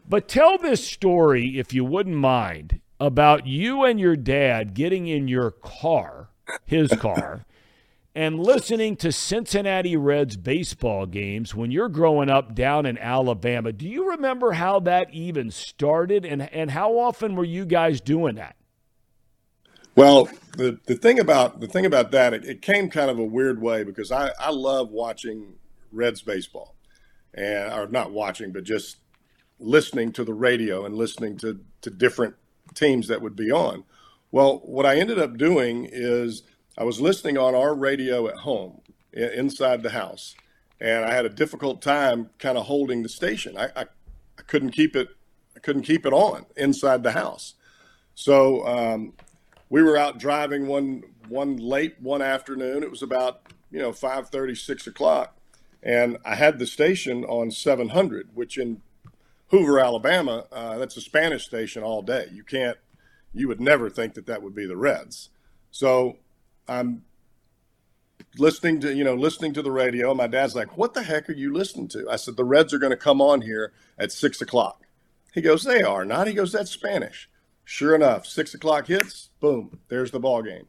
But tell this story, if you wouldn't mind, about you and your dad getting in your car, his car, and listening to Cincinnati Reds baseball games when you're growing up down in Alabama. Do you remember how that even started and, and how often were you guys doing that? Well, the, the thing about the thing about that, it, it came kind of a weird way because I, I love watching Reds baseball. And or not watching, but just listening to the radio and listening to, to different teams that would be on. Well, what I ended up doing is I was listening on our radio at home inside the house, and I had a difficult time kind of holding the station. I, I, I couldn't keep it I couldn't keep it on inside the house. So um, we were out driving one one late one afternoon. It was about you know 5:30, 6 o'clock, and I had the station on 700, which in Hoover, Alabama, uh, that's a Spanish station all day. You can't, you would never think that that would be the Reds. So I'm listening to you know listening to the radio. My dad's like, "What the heck are you listening to?" I said, "The Reds are going to come on here at six o'clock." He goes, "They are not." He goes, "That's Spanish." Sure enough, six o'clock hits. Boom, there's the ball game.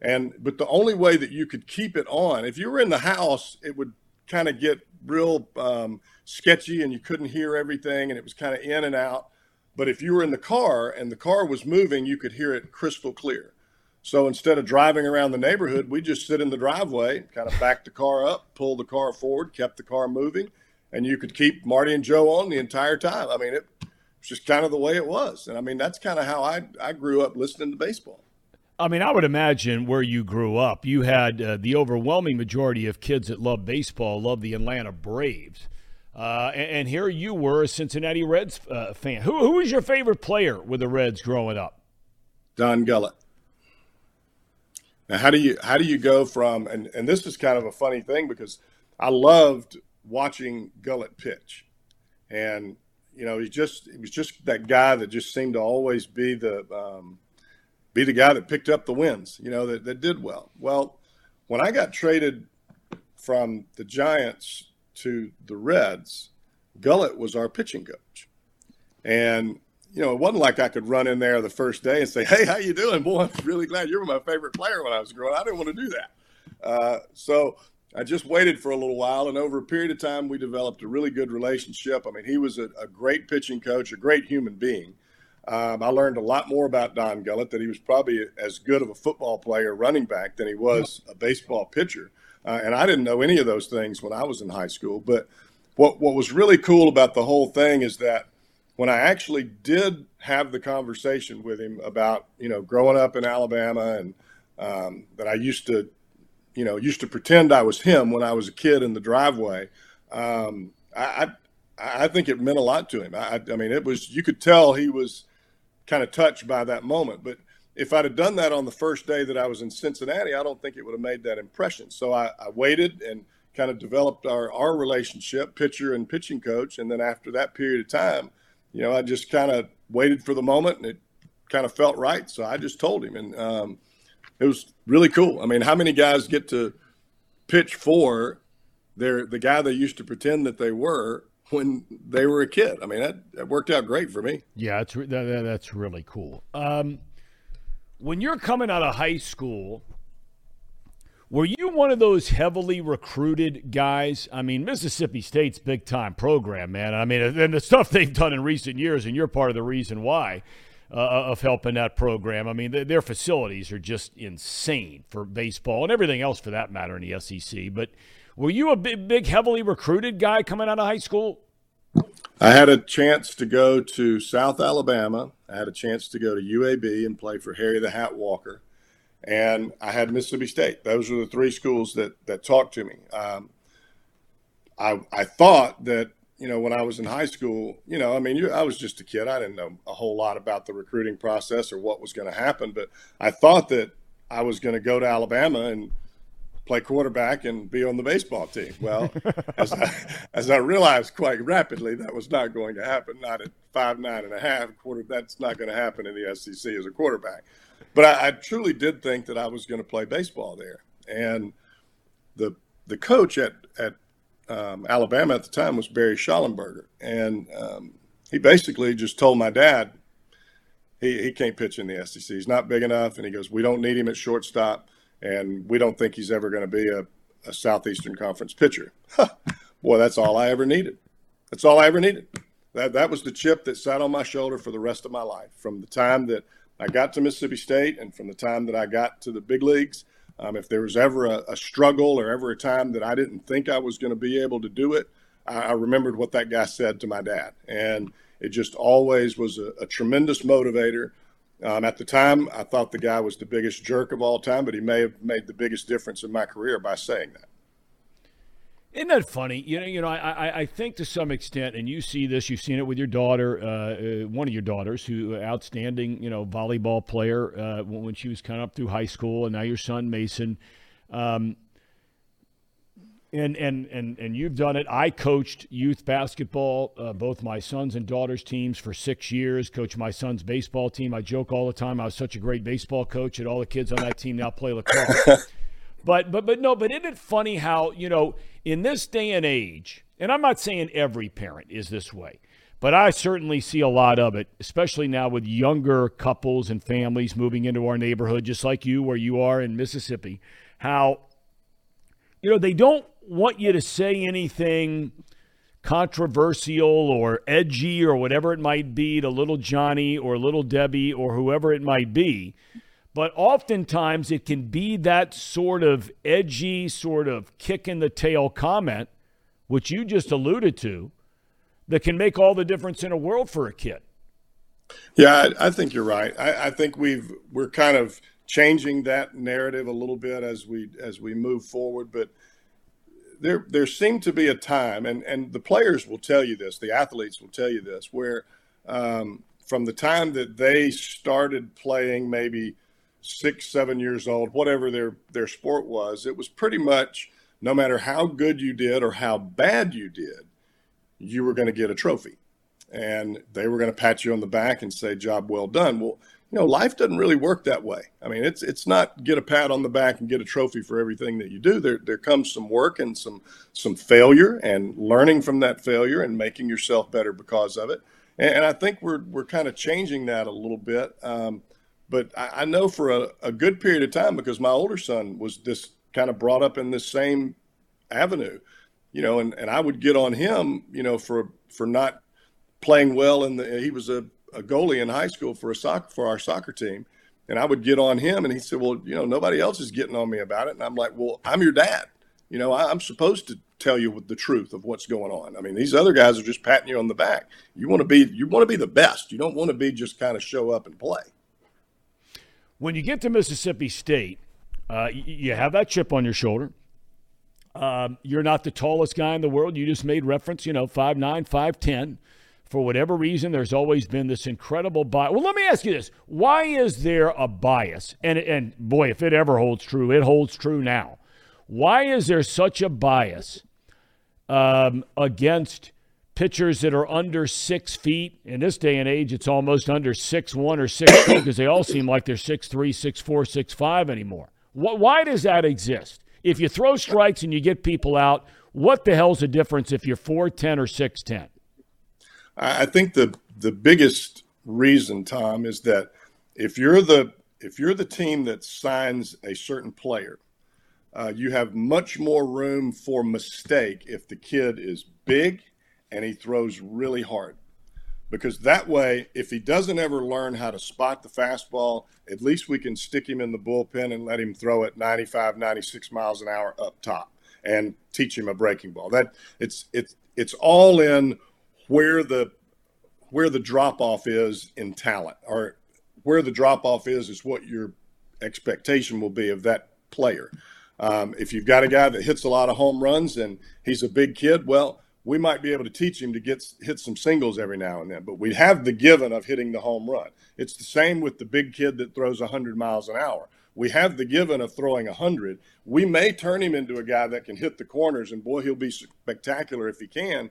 And but the only way that you could keep it on, if you were in the house, it would kind of get real um, sketchy and you couldn't hear everything and it was kind of in and out. But if you were in the car and the car was moving, you could hear it crystal clear. So instead of driving around the neighborhood, we just sit in the driveway, kind of back the car up, pull the car forward, kept the car moving, and you could keep Marty and Joe on the entire time. I mean, it was just kind of the way it was. And I mean, that's kind of how I, I grew up listening to baseball. I mean, I would imagine where you grew up, you had uh, the overwhelming majority of kids that love baseball love the Atlanta Braves. Uh, and, and, here you were, a Cincinnati Reds uh, fan. Who, who was your favorite player with the Reds growing up? Don Gullett. Now, how do you how do you go from and and this is kind of a funny thing because I loved watching Gullett pitch, and you know he just he was just that guy that just seemed to always be the um, be the guy that picked up the wins, you know that that did well. Well, when I got traded from the Giants to the Reds, Gullett was our pitching coach, and you know, it wasn't like I could run in there the first day and say, "Hey, how you doing, boy? I'm really glad you were my favorite player when I was growing." Up. I didn't want to do that, uh, so I just waited for a little while, and over a period of time, we developed a really good relationship. I mean, he was a, a great pitching coach, a great human being. Um, I learned a lot more about Don Gullett that he was probably as good of a football player, running back, than he was a baseball pitcher. Uh, and I didn't know any of those things when I was in high school. But what what was really cool about the whole thing is that when I actually did have the conversation with him about, you know, growing up in Alabama and um, that I used to, you know, used to pretend I was him when I was a kid in the driveway. Um, I, I, I think it meant a lot to him. I, I mean, it was you could tell he was kind of touched by that moment. But if I'd have done that on the first day that I was in Cincinnati, I don't think it would have made that impression. So I, I waited and kind of developed our, our relationship, pitcher and pitching coach. And then after that period of time, you know, I just kind of waited for the moment and it kind of felt right. So I just told him, and um, it was really cool. I mean, how many guys get to pitch for their the guy they used to pretend that they were when they were a kid? I mean, that, that worked out great for me. Yeah, it's that, that's really cool. Um, when you're coming out of high school were you one of those heavily recruited guys? I mean, Mississippi State's big time program, man. I mean, and the stuff they've done in recent years, and you're part of the reason why uh, of helping that program. I mean, their facilities are just insane for baseball and everything else for that matter in the SEC. But were you a big, big heavily recruited guy coming out of high school? I had a chance to go to South Alabama. I had a chance to go to UAB and play for Harry the Hat Walker, and I had Mississippi State. Those were the three schools that that talked to me. Um, I I thought that you know when I was in high school, you know, I mean, you, I was just a kid. I didn't know a whole lot about the recruiting process or what was going to happen, but I thought that I was going to go to Alabama and play quarterback and be on the baseball team. Well, [LAUGHS] as, I, as I realized quite rapidly, that was not going to happen. Not at five nine and a half quarter. That's not going to happen in the SEC as a quarterback. But I, I truly did think that I was going to play baseball there. And the the coach at at um, Alabama at the time was Barry Shollenberger, and um, he basically just told my dad he, he can't pitch in the SEC. He's not big enough, and he goes, we don't need him at shortstop and we don't think he's ever going to be a, a Southeastern Conference pitcher. Boy, that's all I ever needed. That's all I ever needed. That that was the chip that sat on my shoulder for the rest of my life. From the time that I got to Mississippi State, and from the time that I got to the big leagues, um, if there was ever a, a, struggle or ever a time that I didn't think I was going to be able to do it, I, I, remembered what that guy said to my dad, and it just always was a, a tremendous motivator. Um, at the time, I thought the guy was the biggest jerk of all time, but he may have made the biggest difference in my career by saying that. Isn't that funny? You know, you know. I, I think to some extent, and you see this. You've seen it with your daughter, uh, uh, one of your daughters, who uh, outstanding, you know, volleyball player uh, when she was kind of up through high school, and now your son Mason. Um, and and and and you've done it. I coached youth basketball, uh, both my sons and daughters' teams for six years. Coached my son's baseball team. I joke all the time. I was such a great baseball coach, and all the kids on that team now play lacrosse. [LAUGHS] but but but no. But isn't it funny how you know in this day and age? And I'm not saying every parent is this way, but I certainly see a lot of it, especially now with younger couples and families moving into our neighborhood, just like you, where you are in Mississippi. How you know they don't want you to say anything controversial or edgy or whatever it might be to little Johnny or little Debbie or whoever it might be. But oftentimes it can be that sort of edgy, sort of kick in the tail comment, which you just alluded to, that can make all the difference in a world for a kid. Yeah, I, I think you're right. I, I think we've we're kind of changing that narrative a little bit as we as we move forward. But there there seemed to be a time, and and the players will tell you this, the athletes will tell you this, where um, from the time that they started playing, maybe six, seven years old, whatever their their sport was, it was pretty much no matter how good you did or how bad you did, you were going to get a trophy, and they were going to pat you on the back and say, "Job well done." Well, you know, life doesn't really work that way. I mean, it's it's not get a pat on the back and get a trophy for everything that you do. There there comes some work and some some failure and learning from that failure and making yourself better because of it. And, and I think we're we're kind of changing that a little bit. Um, but I, I, know for a, a good period of time because my older son was this kind of brought up in this same avenue, you know, and, and I would get on him, you know, for for not playing well the he was a a goalie in high school for a soccer for our soccer team, and I would get on him, and he said, "Well, you know, nobody else is getting on me about it." And I'm like, "Well, I'm your dad. You know, I, am supposed to tell you the truth of what's going on. I mean, these other guys are just patting you on the back. You want to be you want to be the best. You don't want to be just kind of show up and play." When you get to Mississippi State, uh, you have that chip on your shoulder. Um, you're not the tallest guy in the world. You just made reference, you know, five nine, five ten for whatever reason, there's always been this incredible bias. Well, let me ask you this: Why is there a bias? And and boy, if it ever holds true, it holds true now. Why is there such a bias um, against pitchers that are under six feet? In this day and age, it's almost under six one or six two because they all seem like they're six three, six four, six five anymore. Why does that exist? If you throw strikes and you get people out, what the hell's the difference if you're four ten or six ten? I think the the biggest reason, Thom, is that if you're the if you're the team that signs a certain player, uh, you have much more room for mistake if the kid is big and he throws really hard. Because that way, if he doesn't ever learn how to spot the fastball, at least we can stick him in the bullpen and let him throw it 95, 96 miles an hour up top and teach him a breaking ball. That it's it's it's all in where the where the drop off is in talent, or where the drop off is is what your expectation will be of that player. Um, if you've got a guy that hits a lot of home runs and he's a big kid, well, we might be able to teach him to get hit some singles every now and then. But we have the given of hitting the home run. It's the same with the big kid that throws 100 miles an hour. We have the given of throwing 100. We may turn him into a guy that can hit the corners, and boy, he'll be spectacular if he can.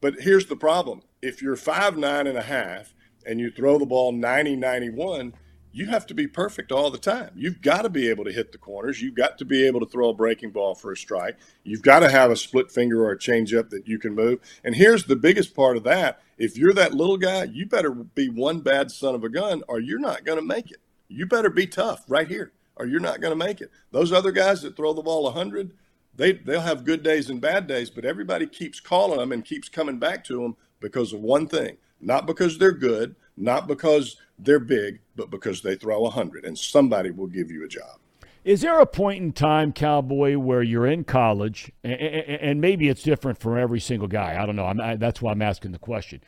But here's the problem if you're five nine and a half and you throw the ball 90 91, you have to be perfect all the time. You've got to be able to hit the corners. You've got to be able to throw a breaking ball for a strike. You've got to have a split finger or a changeup that you can move. And here's the biggest part of that. If you're that little guy, you better be one bad son of a gun or you're not going to make it. You better be tough right here or you're not going to make it. Those other guys that throw the ball 100, they, they'll have good days and bad days, but everybody keeps calling them and keeps coming back to them because of one thing, not because they're good, not because they're big, but because they throw 100, and somebody will give you a job. Is there a point in time, Cowboy, where you're in college, and maybe it's different for every single guy? I don't know. I, that's why I'm asking the question.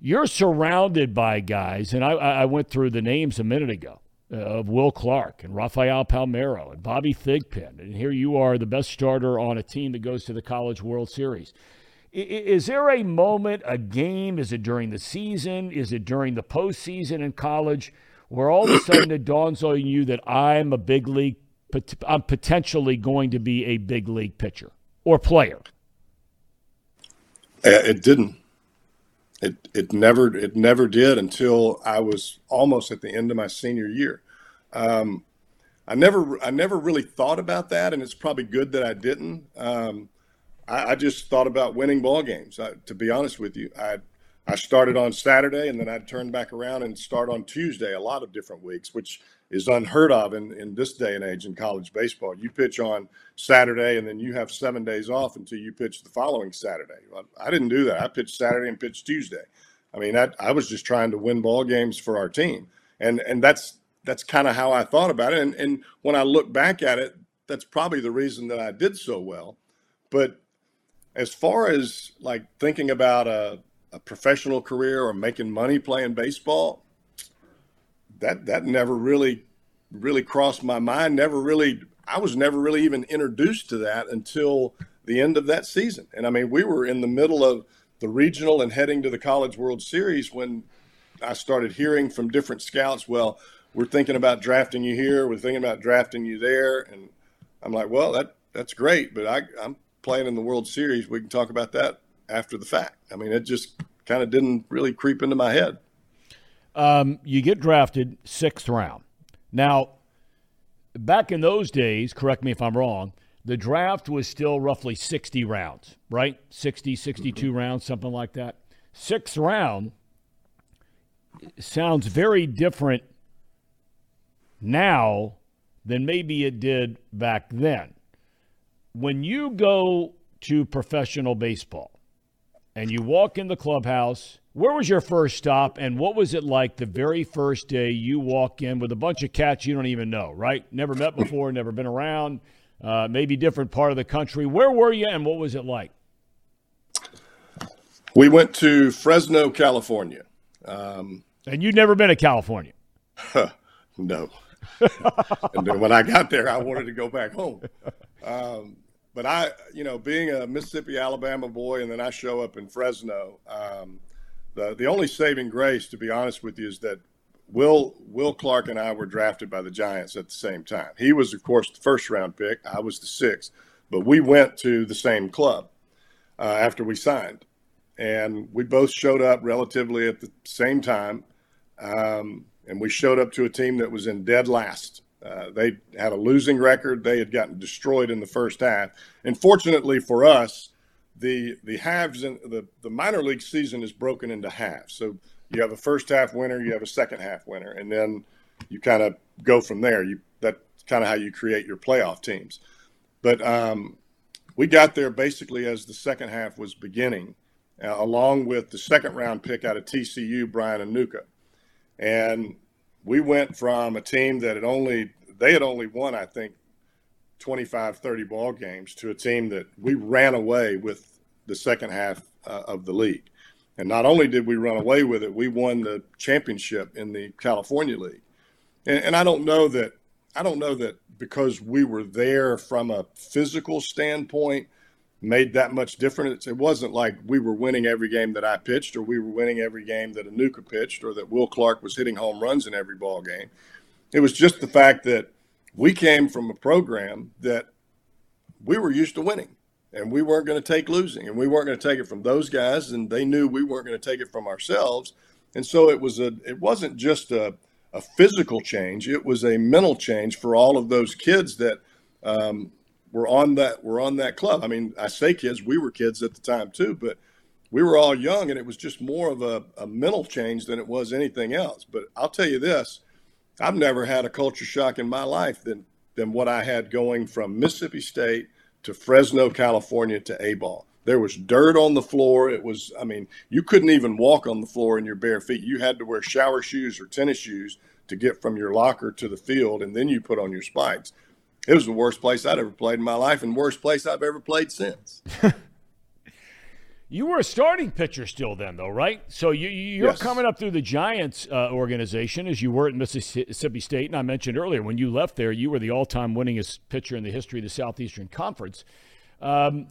You're surrounded by guys, and I, I went through the names a minute ago uh, of Will Clark and Rafael Palmeiro and Bobby Thigpen, and here you are, the best starter on a team that goes to the College World Series. Is there a moment, a game? Is it during the season? Is it during the postseason in college where all of a sudden it dawns on you that I'm a big league, I'm potentially going to be a big league pitcher or player? Uh, it didn't. It it never it never did until I was almost at the end of my senior year. Um, I never I never really thought about that, and it's probably good that I didn't. Um, I, I just thought about winning ball games. I, to be honest with you, I I started on Saturday and then I'd turn back around and start on Tuesday a lot of different weeks, which is unheard of in, in this day and age in college baseball. You pitch on Saturday and then you have seven days off until you pitch the following Saturday. Well, I didn't do that. I pitched Saturday and pitched Tuesday. I mean, I, I was just trying to win ball games for our team. And, and that's, that's kind of how I thought about it. And, and when I look back at it, that's probably the reason that I did so well. But as far as like thinking about a, a professional career or making money playing baseball, that that never really really crossed my mind. Never really I was never really even introduced to that until the end of that season. And I mean, we were in the middle of the regional and heading to the College World Series when I started hearing from different scouts, well, we're thinking about drafting you here, we're thinking about drafting you there, and I'm like, well, that that's great, but I, I'm playing in the World Series, we can talk about that after the fact. I mean, it just kind of didn't really creep into my head. Um, you get drafted sixth round. Now, back in those days, correct me if I'm wrong, the draft was still roughly 60 rounds, right? 60, 62 mm-hmm. rounds, something like that. Sixth round sounds very different now than maybe it did back then when you go to professional baseball and you walk in the clubhouse, where was your first stop and what was it like the very first day you walk in with a bunch of cats you don't even know, right? Never met before, never been around, uh, maybe different part of the country. Where were you and what was it like? We went to Fresno, California. Um, and you'd never been to California? no. [LAUGHS] and then when I got there, I wanted to go back home. Um, but I, you know, being a Mississippi, Alabama boy, and then I show up in Fresno. Um, the the only saving grace, to be honest with you, is that Will Will Clark and I were drafted by the Giants at the same time. He was, of course, the first round pick. I was the sixth, but we went to the same club uh, after we signed, and we both showed up relatively at the same time, um, and we showed up to a team that was in dead last. Uh, they had a losing record. They had gotten destroyed in the first half. And fortunately for us, the the halves in the, the minor league season is broken into halves. So you have a first half winner, you have a second half winner, and then you kind of go from there. You that's kind of how you create your playoff teams. But um, we got there basically as the second half was beginning, uh, along with the second round pick out of TCU, Brian Anuka. And we went from a team that had only they had only won i think 25 30 ball games to a team that we ran away with the second half uh, of the league And not only did we run away with it, we won the championship in the California League. And, and I don't know that I don't know that because we were there from a physical standpoint made that much difference. It wasn't like we were winning every game that I pitched or we were winning every game that Anuka pitched or that Will Clark was hitting home runs in every ball game. It was just the fact that we came from a program that we were used to winning and we weren't going to take losing and we weren't going to take it from those guys and they knew we weren't going to take it from ourselves. And so it was a it wasn't just a a physical change. It was a mental change for all of those kids that um, were on that were on that club. I mean, I say kids, we were kids at the time too, but we were all young, and it was just more of a, a mental change than it was anything else. But I'll tell you this: I've never had a culture shock in my life than than what I had going from Mississippi State to Fresno, California to A ball. There was dirt on the floor. It was, I mean, you couldn't even walk on the floor in your bare feet. You had to wear shower shoes or tennis shoes to get from your locker to the field, and then you put on your spikes. It was the worst place I'd ever played in my life, and worst place I've ever played since. [LAUGHS] you were a starting pitcher still then, though, right? So you, you're yes. coming up through the Giants uh, organization as you were at Mississippi State, and I mentioned earlier when you left there, you were the all-time winningest pitcher in the history of the Southeastern Conference. Um,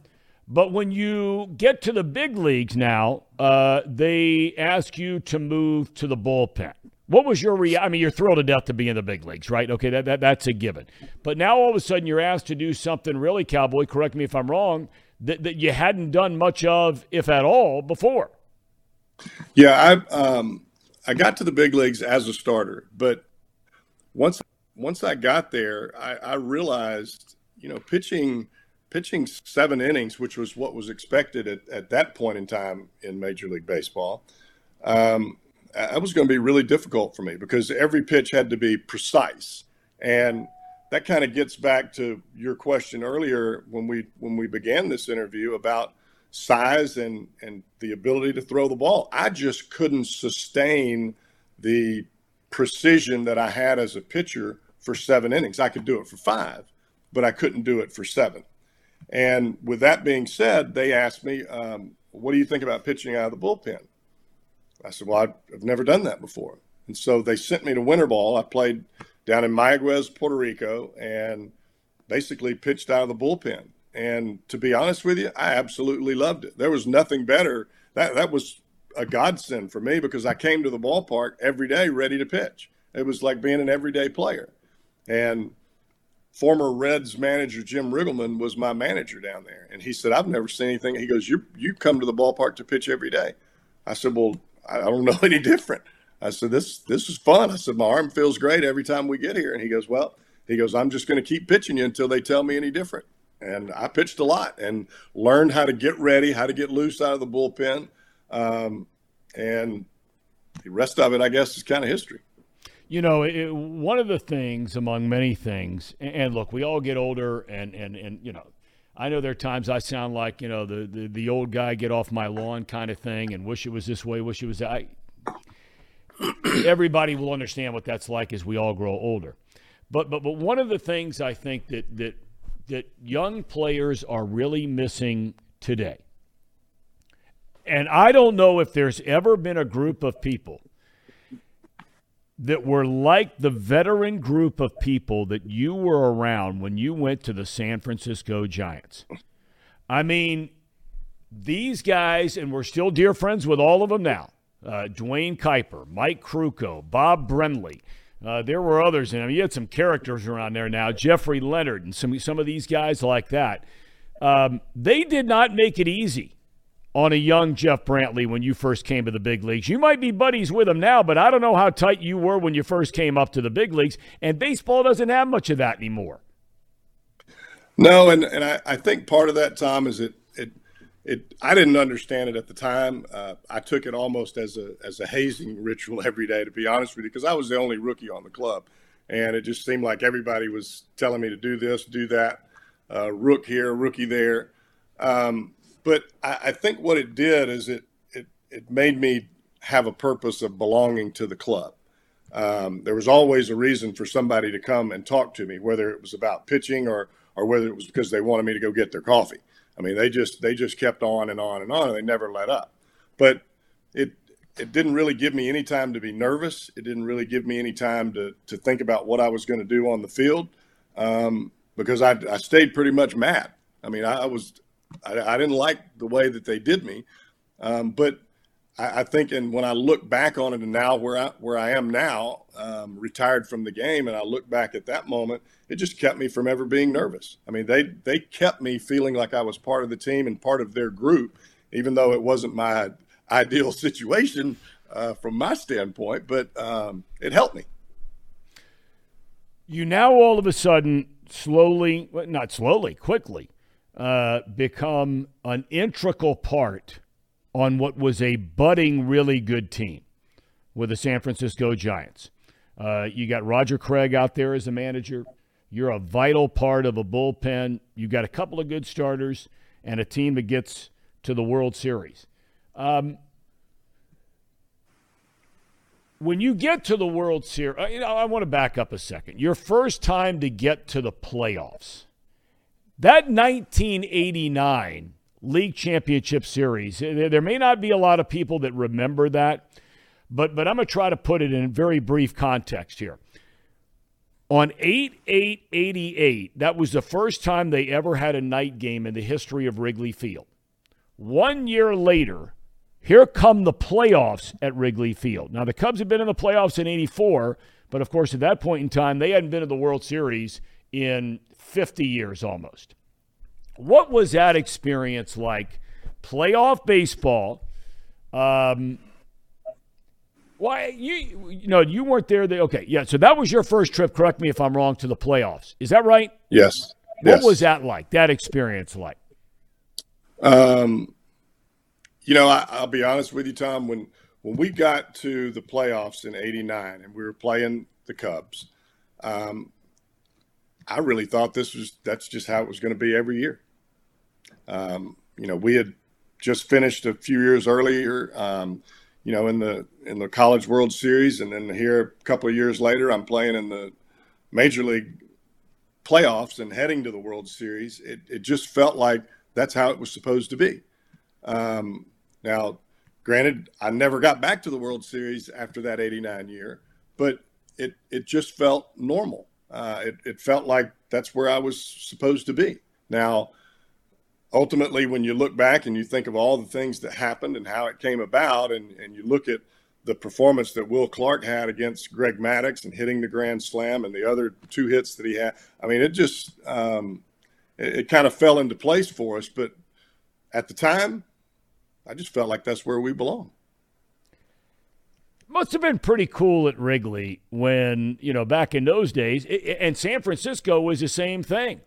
but when you get to the big leagues now, uh, they ask you to move to the bullpen. What was your reaction? I mean, you're thrilled to death to be in the big leagues, right? Okay, that, that that's a given. But now all of a sudden you're asked to do something really, Cowboy, correct me if I'm wrong, that, that you hadn't done much of, if at all, before. Yeah, I um, I got to the big leagues as a starter, but once once I got there, I, I realized, you know, pitching – pitching seven innings, which was what was expected at, at that point in time in Major League Baseball, um, that was going to be really difficult for me because every pitch had to be precise. And that kind of gets back to your question earlier when we when we began this interview about size and and the ability to throw the ball. I just couldn't sustain the precision that I had as a pitcher for seven innings. I could do it for five, but I couldn't do it for seven. And with that being said, they asked me, um, "What do you think about pitching out of the bullpen?" I said, "Well, I've never done that before." And so they sent me to winter ball. I played down in Mayaguez, Puerto Rico, and basically pitched out of the bullpen. And to be honest with you, I absolutely loved it. There was nothing better. That that was a godsend for me because I came to the ballpark every day ready to pitch. It was like being an everyday player. And former Reds manager Jim Riggleman was my manager down there, and he said, "I've never seen anything." He goes, "You you come to the ballpark to pitch every day." I said, "Well, I don't know [LAUGHS] any different." I said, "This this is fun." I said, "My arm feels great every time we get here," and he goes, "Well." He goes, I'm just going to keep pitching you until they tell me any different. And I pitched a lot and learned how to get ready, how to get loose out of the bullpen. Um, and the rest of it, I guess, is kind of history. You know, it, one of the things among many things, and, and look, we all get older, and, and, and you know, I know there are times I sound like you know the, the, the old guy get off my lawn kind of thing, and wish it was this way, wish it was that. I, [CLEARS THROAT] everybody will understand what that's like as we all grow older. But but but one of the things I think that that that young players are really missing today, and I don't know if there's ever been a group of people that were like the veteran group of people that you were around when you went to the San Francisco Giants. I mean, these guys, and we're still dear friends with all of them now uh, Duane Kuiper, Mike Krukow, Bob Brenly. Uh, there were others, and you had some characters around there now, Jeffrey Leonard, and some some of these guys like that. Um, they did not make it easy on a young Jeff Brantley when you first came to the big leagues. You might be buddies with him now, but I don't know how tight you were when you first came up to the big leagues. And baseball doesn't have much of that anymore. No, and, and I, I think part of that, Thom, is it it it I didn't understand it at the time. Uh, I took it almost as a as a hazing ritual [LAUGHS] every day, to be honest with you, because I was the only rookie on the club, and it just seemed like everybody was telling me to do this, do that, uh, rook here, rookie there. Um, but I, I think what it did is it, it it made me have a purpose of belonging to the club. Um, there was always a reason for somebody to come and talk to me, whether it was about pitching or or whether it was because they wanted me to go get their coffee. I mean, they just they just kept on and on and on, and they never let up. But it it didn't really give me any time to be nervous. It didn't really give me any time to to think about what I was going to do on the field um, because I, I stayed pretty much mad. I mean, I, I was I, I, didn't like the way that they did me, um, but I, I, think and when I look back on it and now where I where I am now, um, retired from the game, and I look back at that moment, it just kept me from ever being nervous. I mean, they they kept me feeling like I was part of the team and part of their group, even though it wasn't my ideal [LAUGHS] situation uh, from my standpoint, but um, it helped me. You now all of a sudden slowly, not slowly, quickly, uh, become an integral part on what was a budding, really good team with the San Francisco Giants. Uh, you got Roger Craig out there as a manager. You're a vital part of a bullpen. You've got a couple of good starters and a team that gets to the World Series. Um, when you get to the World Series, you know, I want to back up a second. Your first time to get to the playoffs, that 1989 League Championship Series, eh, there may not be a lot of people that remember that, but, but I'm going to try to put it in a very brief context here. On 8 8 88, that was the first time they ever had a night game in the history of Wrigley Field. One year later, here come the playoffs at Wrigley Field. Now, the Cubs had been in the playoffs in 84, but of course, at that point in time, they hadn't been to the World Series in 50 years almost. What was that experience like? Playoff baseball. Um, why you you know you weren't there? The, okay, yeah. So that was your first trip. Correct me if I'm wrong. To the playoffs, is that right? Yes. What yes. was that like? That experience like? Um, you know, I, will be honest with you, Thom. When when we got to the playoffs in '89 and we were playing the Cubs, um, I really thought this was that's just how it was going to be every year. Um, you know, we had just finished a few years earlier, um, you know, in the in the College World Series, and then here a couple of years later, I'm playing in the Major League playoffs and heading to the World Series. It it just felt like that's how it was supposed to be. Um, now, granted, I never got back to the World Series after that 89 year, but it, it just felt normal. Uh, it, it felt like that's where I was supposed to be. Now, ultimately, when you look back and you think of all the things that happened and how it came about, and, and you look at the performance that Will Clark had against Greg Maddux and hitting the grand slam and the other two hits that he had, I mean, it just um, it, it kind of fell into place for us. But at the time, I just felt like that's where we belong. Must have been pretty cool at Wrigley when, you know, back in those days. And San Francisco was the same thing,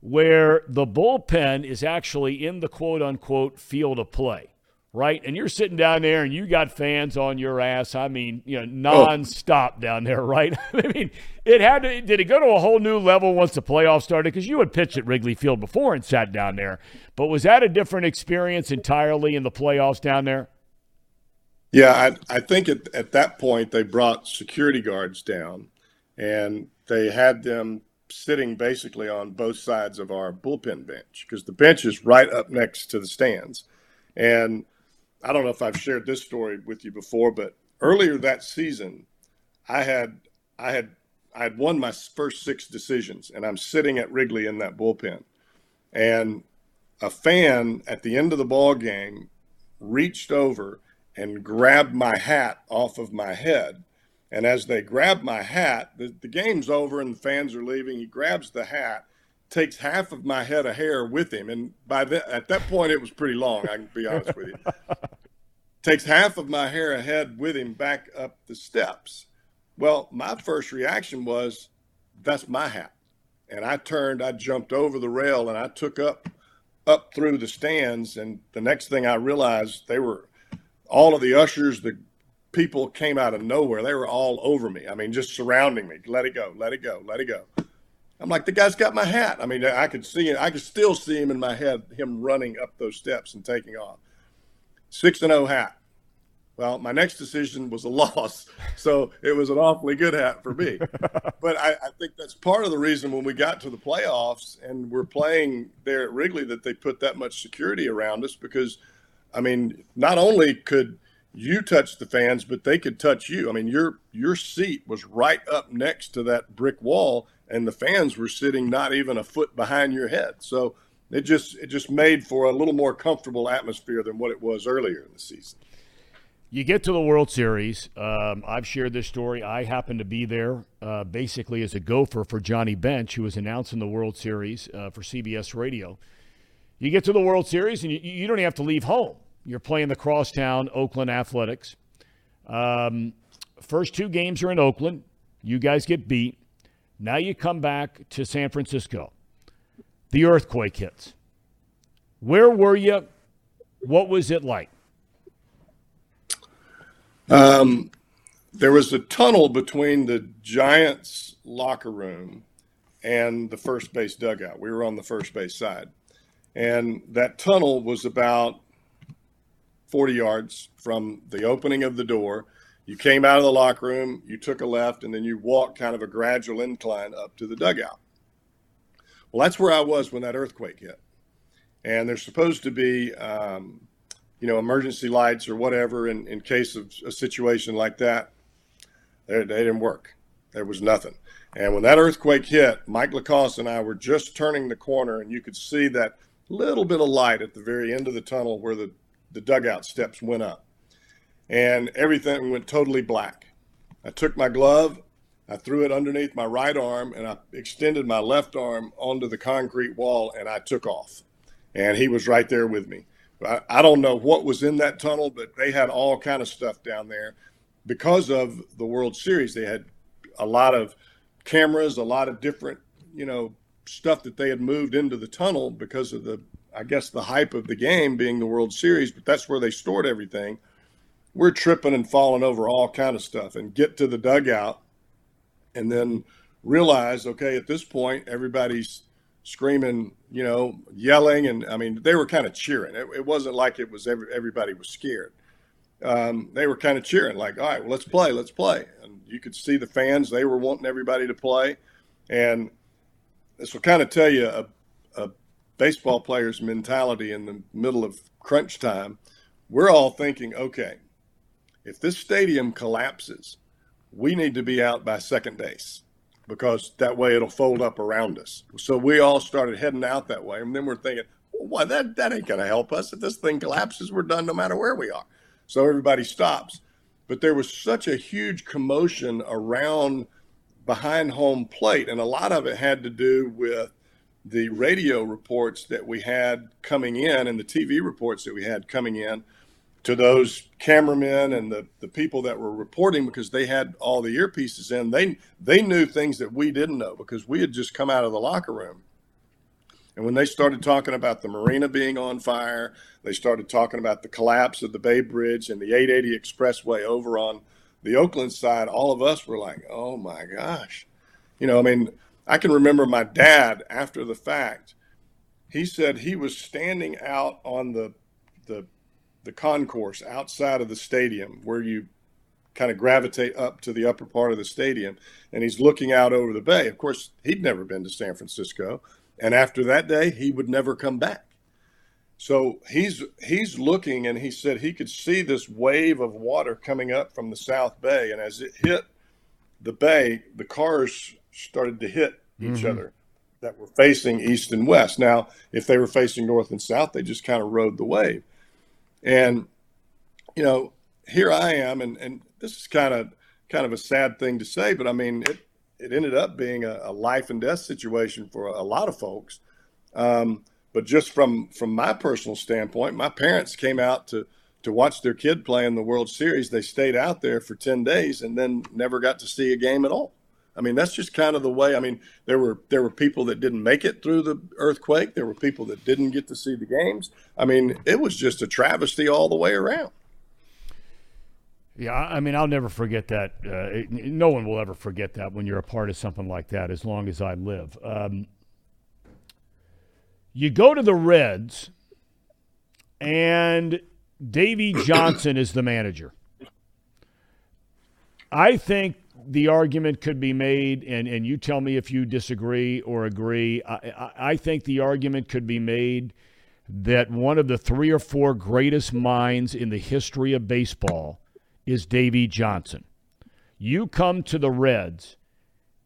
where the bullpen is actually in the quote unquote field of play right? And you're sitting down there and you got fans on your ass. I mean, you know, oh. nonstop oh. down there, [LAUGHS] right? I mean, it had to, did it go to a whole new level once the playoffs started? Because you had pitched at Wrigley Field before and sat down there. But was that a different experience entirely in the playoffs down there? Yeah, I, I think at, at that point they brought security guards down and they had them sitting basically on both sides of our bullpen bench because the bench is right up next to the stands. And I don't know if I've shared this story with you before, but earlier that season, I had I had I had won my first six decisions, and I'm sitting at Wrigley in that bullpen, and a fan at the end of the ball game reached over and grabbed my hat off of my head. And as they grab my hat, the, the game's over and the fans are leaving. He grabs the hat, takes half of my head of hair with him, and by the, at that point it was pretty long. I can be honest with you. [LAUGHS] takes half of my hair ahead with him back up the steps. Well, my first reaction was, "That's my hat," and I turned, I jumped over the rail, and I took up up through the stands. And the next thing I realized, they were all of the ushers, the people came out of nowhere. They were all over me. I mean, just surrounding me. Let it go, let it go, let it go. I'm like, the guy's got my hat. I mean, I could see it. I could still see him in my head, him running up those steps and taking off. Six and zero oh hat. Well, my next decision was a [LAUGHS] loss, so it was an awfully good hat for me. [LAUGHS] but I, I, think that's part of the reason when we got to the playoffs and we're playing there at Wrigley that they put that much security around us because, I mean, not only could you touch the fans, but they could touch you. I mean, your your seat was right up next to that brick wall, and the fans were sitting not even a foot behind your head. So it just it just made for a little more comfortable atmosphere than what it was earlier in the season. You get to the World Series. Um, I've shared this story. I happened to be there uh, basically as a gopher for Johnny Bench, who was announcing the World Series uh, for CBS Radio. You get to the World Series and you, you don't even have to leave home. You're playing the crosstown Oakland Athletics. Um, first two games are in Oakland. You guys get beat. Now you come back to San Francisco. The earthquake hits. Where were you? What was it like? Um, there was a tunnel between the Giants locker room and the first base dugout. We were on the first base side. And that tunnel was about 40 yards from the opening of the door. You came out of the locker room, you took a left, and then you walked kind of a gradual incline up to the dugout. Well, that's where I was when that earthquake hit. And there's supposed to be um, you know, emergency lights or whatever in, in case of a situation like that. They, they didn't work. There was nothing. And when that earthquake hit, Mike LaCoss and I were just turning the corner, and you could see that little bit of light at the very end of the tunnel where the, the dugout steps went up. And everything went totally black. I took my glove, I threw it underneath my right arm, and I extended my left arm onto the concrete wall, and I took off. And he was right there with me. I, I don't know what was in that tunnel, but they had all kind of stuff down there because of the World Series. They had a lot of cameras, a lot of different, you know, stuff that they had moved into the tunnel because of the, I guess, the hype of the game being the World Series. But that's where they stored everything. We're tripping and falling over all kind of stuff, and get to the dugout, and then realize, okay, at this point, everybody's screaming, you know, yelling, and I mean, they were kind of cheering. It, it wasn't like it was every, everybody was scared. Um, they were kind of cheering, like, all right, well, let's play, let's play. And you could see the fans; they were wanting everybody to play, and this will kind of tell you a, baseball player's mentality in the middle of crunch time. We're all thinking, okay, if this stadium collapses, we need to be out by second base because that way it'll fold up around us. So we all started heading out that way. And then we're thinking, well, that, that ain't going to help us. If this thing collapses, we're done no matter where we are. So everybody stops. But there was such a huge commotion around behind home plate. And a lot of it had to do with the radio reports that we had coming in and the TV reports that we had coming in to those cameramen and the, the people that were reporting because they had all the earpieces in. They they knew things that we didn't know because we had just come out of the locker room. And when they started talking about the marina being on fire they started talking about the collapse of the bay bridge and the 880 expressway over on the oakland side all of us were like oh my gosh. You know i mean i can remember my dad after the fact he said he was standing out on the the the concourse outside of the stadium where you kind of gravitate up to the upper part of the stadium and he's looking out over the bay. Of course, he'd never been to San Francisco, and after that day, he would never come back. So he's he's looking and he said he could see this wave of water coming up from the South Bay and as it hit the bay, the cars started to hit each mm-hmm. other that were facing east and west. Now, if they were facing north and south, they just kind of rode the wave. And, you know, here I am, and, and this is kind of kind of a sad thing to say, but I mean, it, it ended up being a, a life and death situation for a, lot of folks. Um, but just from from my personal standpoint, my parents came out to to watch their kid play in the World Series. They stayed out there for ten days and then never got to see a game at all. I mean, that's just kind of the way. I mean, there were there were people that didn't make it through the earthquake. There were people that didn't get to see the games. I mean, it was just a travesty all the way around. Yeah, I mean, I'll never forget that. Uh, no one will ever forget that when you're a part of something like that, as long as I live. Um, you go to the Reds, and Davey Johnson is the manager. I think the argument could be made, and, and you tell me if you disagree or agree. I, I, I think the argument could be made that one of the three or four greatest minds in the history of baseball is Davey Johnson. You come to the Reds,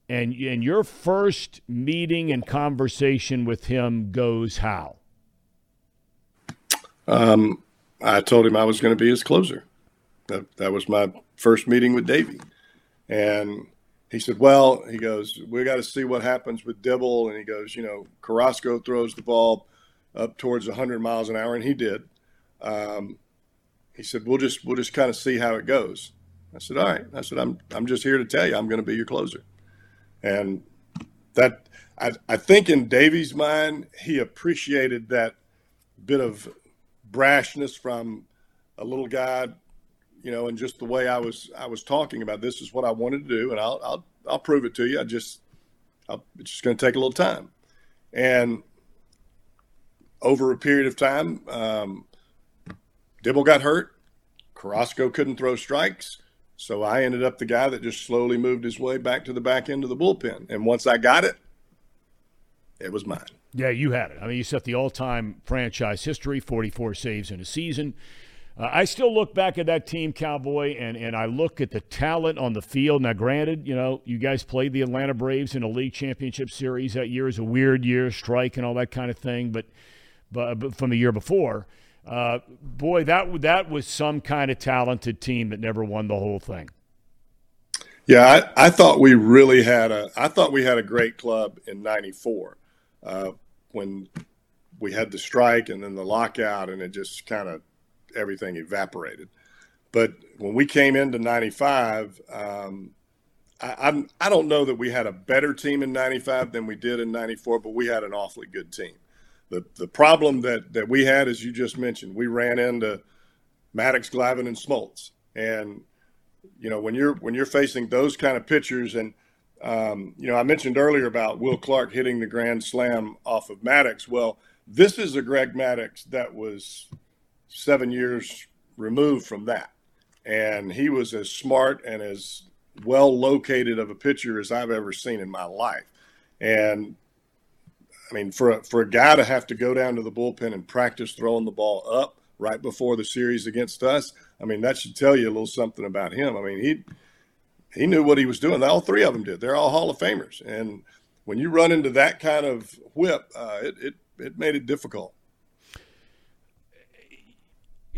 and, and your first meeting and conversation with him goes how? Um, I told him I was going to be his closer. That, that was my first meeting with Davey. And he said, Well, he goes, We got to see what happens with Dibble. And he goes, You know, Carrasco throws the ball up towards 100 miles an hour, and he did. Um, he said, "We'll just we'll just kind of see how it goes." I said, "All right." I said, "I'm I'm just here to tell you I'm going to be your closer," and that I I think in Davey's mind he appreciated that bit of brashness from a little guy, you know, and just the way I was I was talking about this is what I wanted to do, and I'll I'll I'll prove it to you. I just I'll, it's just going to take a little time, and over a period of time, um, Dibble got hurt. Carrasco couldn't throw strikes. So I ended up the guy that just slowly moved his way back to the back end of the bullpen. And once I got it, it was mine. Yeah, you had it. I mean, you set the all time franchise history 44 saves in a season. Uh, I still look back at that team, Cowboy, and, and I look at the talent on the field. Now, granted, you know, you guys played the Atlanta Braves in a league championship series. That year is a weird year, strike and all that kind of thing. But but from the year before. Uh, boy, that that was some kind of talented team that never won the whole thing. Yeah, I, I thought we really had a. I thought we had a great club in '94 uh, when we had the strike and then the lockout, and it just kind of everything evaporated. But when we came into '95, um, I, I don't know that we had a better team in '95 than we did in '94, but we had an awfully good team the the problem that that we had, as you just mentioned, we ran into Maddux, Glavine, and Smoltz, and you know when you're when you're facing those kind of pitchers, and um, you know I mentioned earlier about Will Clark hitting the grand slam off of Maddux. Well, this is a Greg Maddux that was seven years removed from that, and he was as smart and as well located of a pitcher as I've ever seen in my life. And I mean, for a, for a guy to have to go down to the bullpen and practice throwing the ball up right before the series against us, I mean, that should tell you a little something about him. I mean, he he knew what he was doing. All three of them did. They're all Hall of Famers, and when you run into that kind of whip, uh, it, it it made it difficult.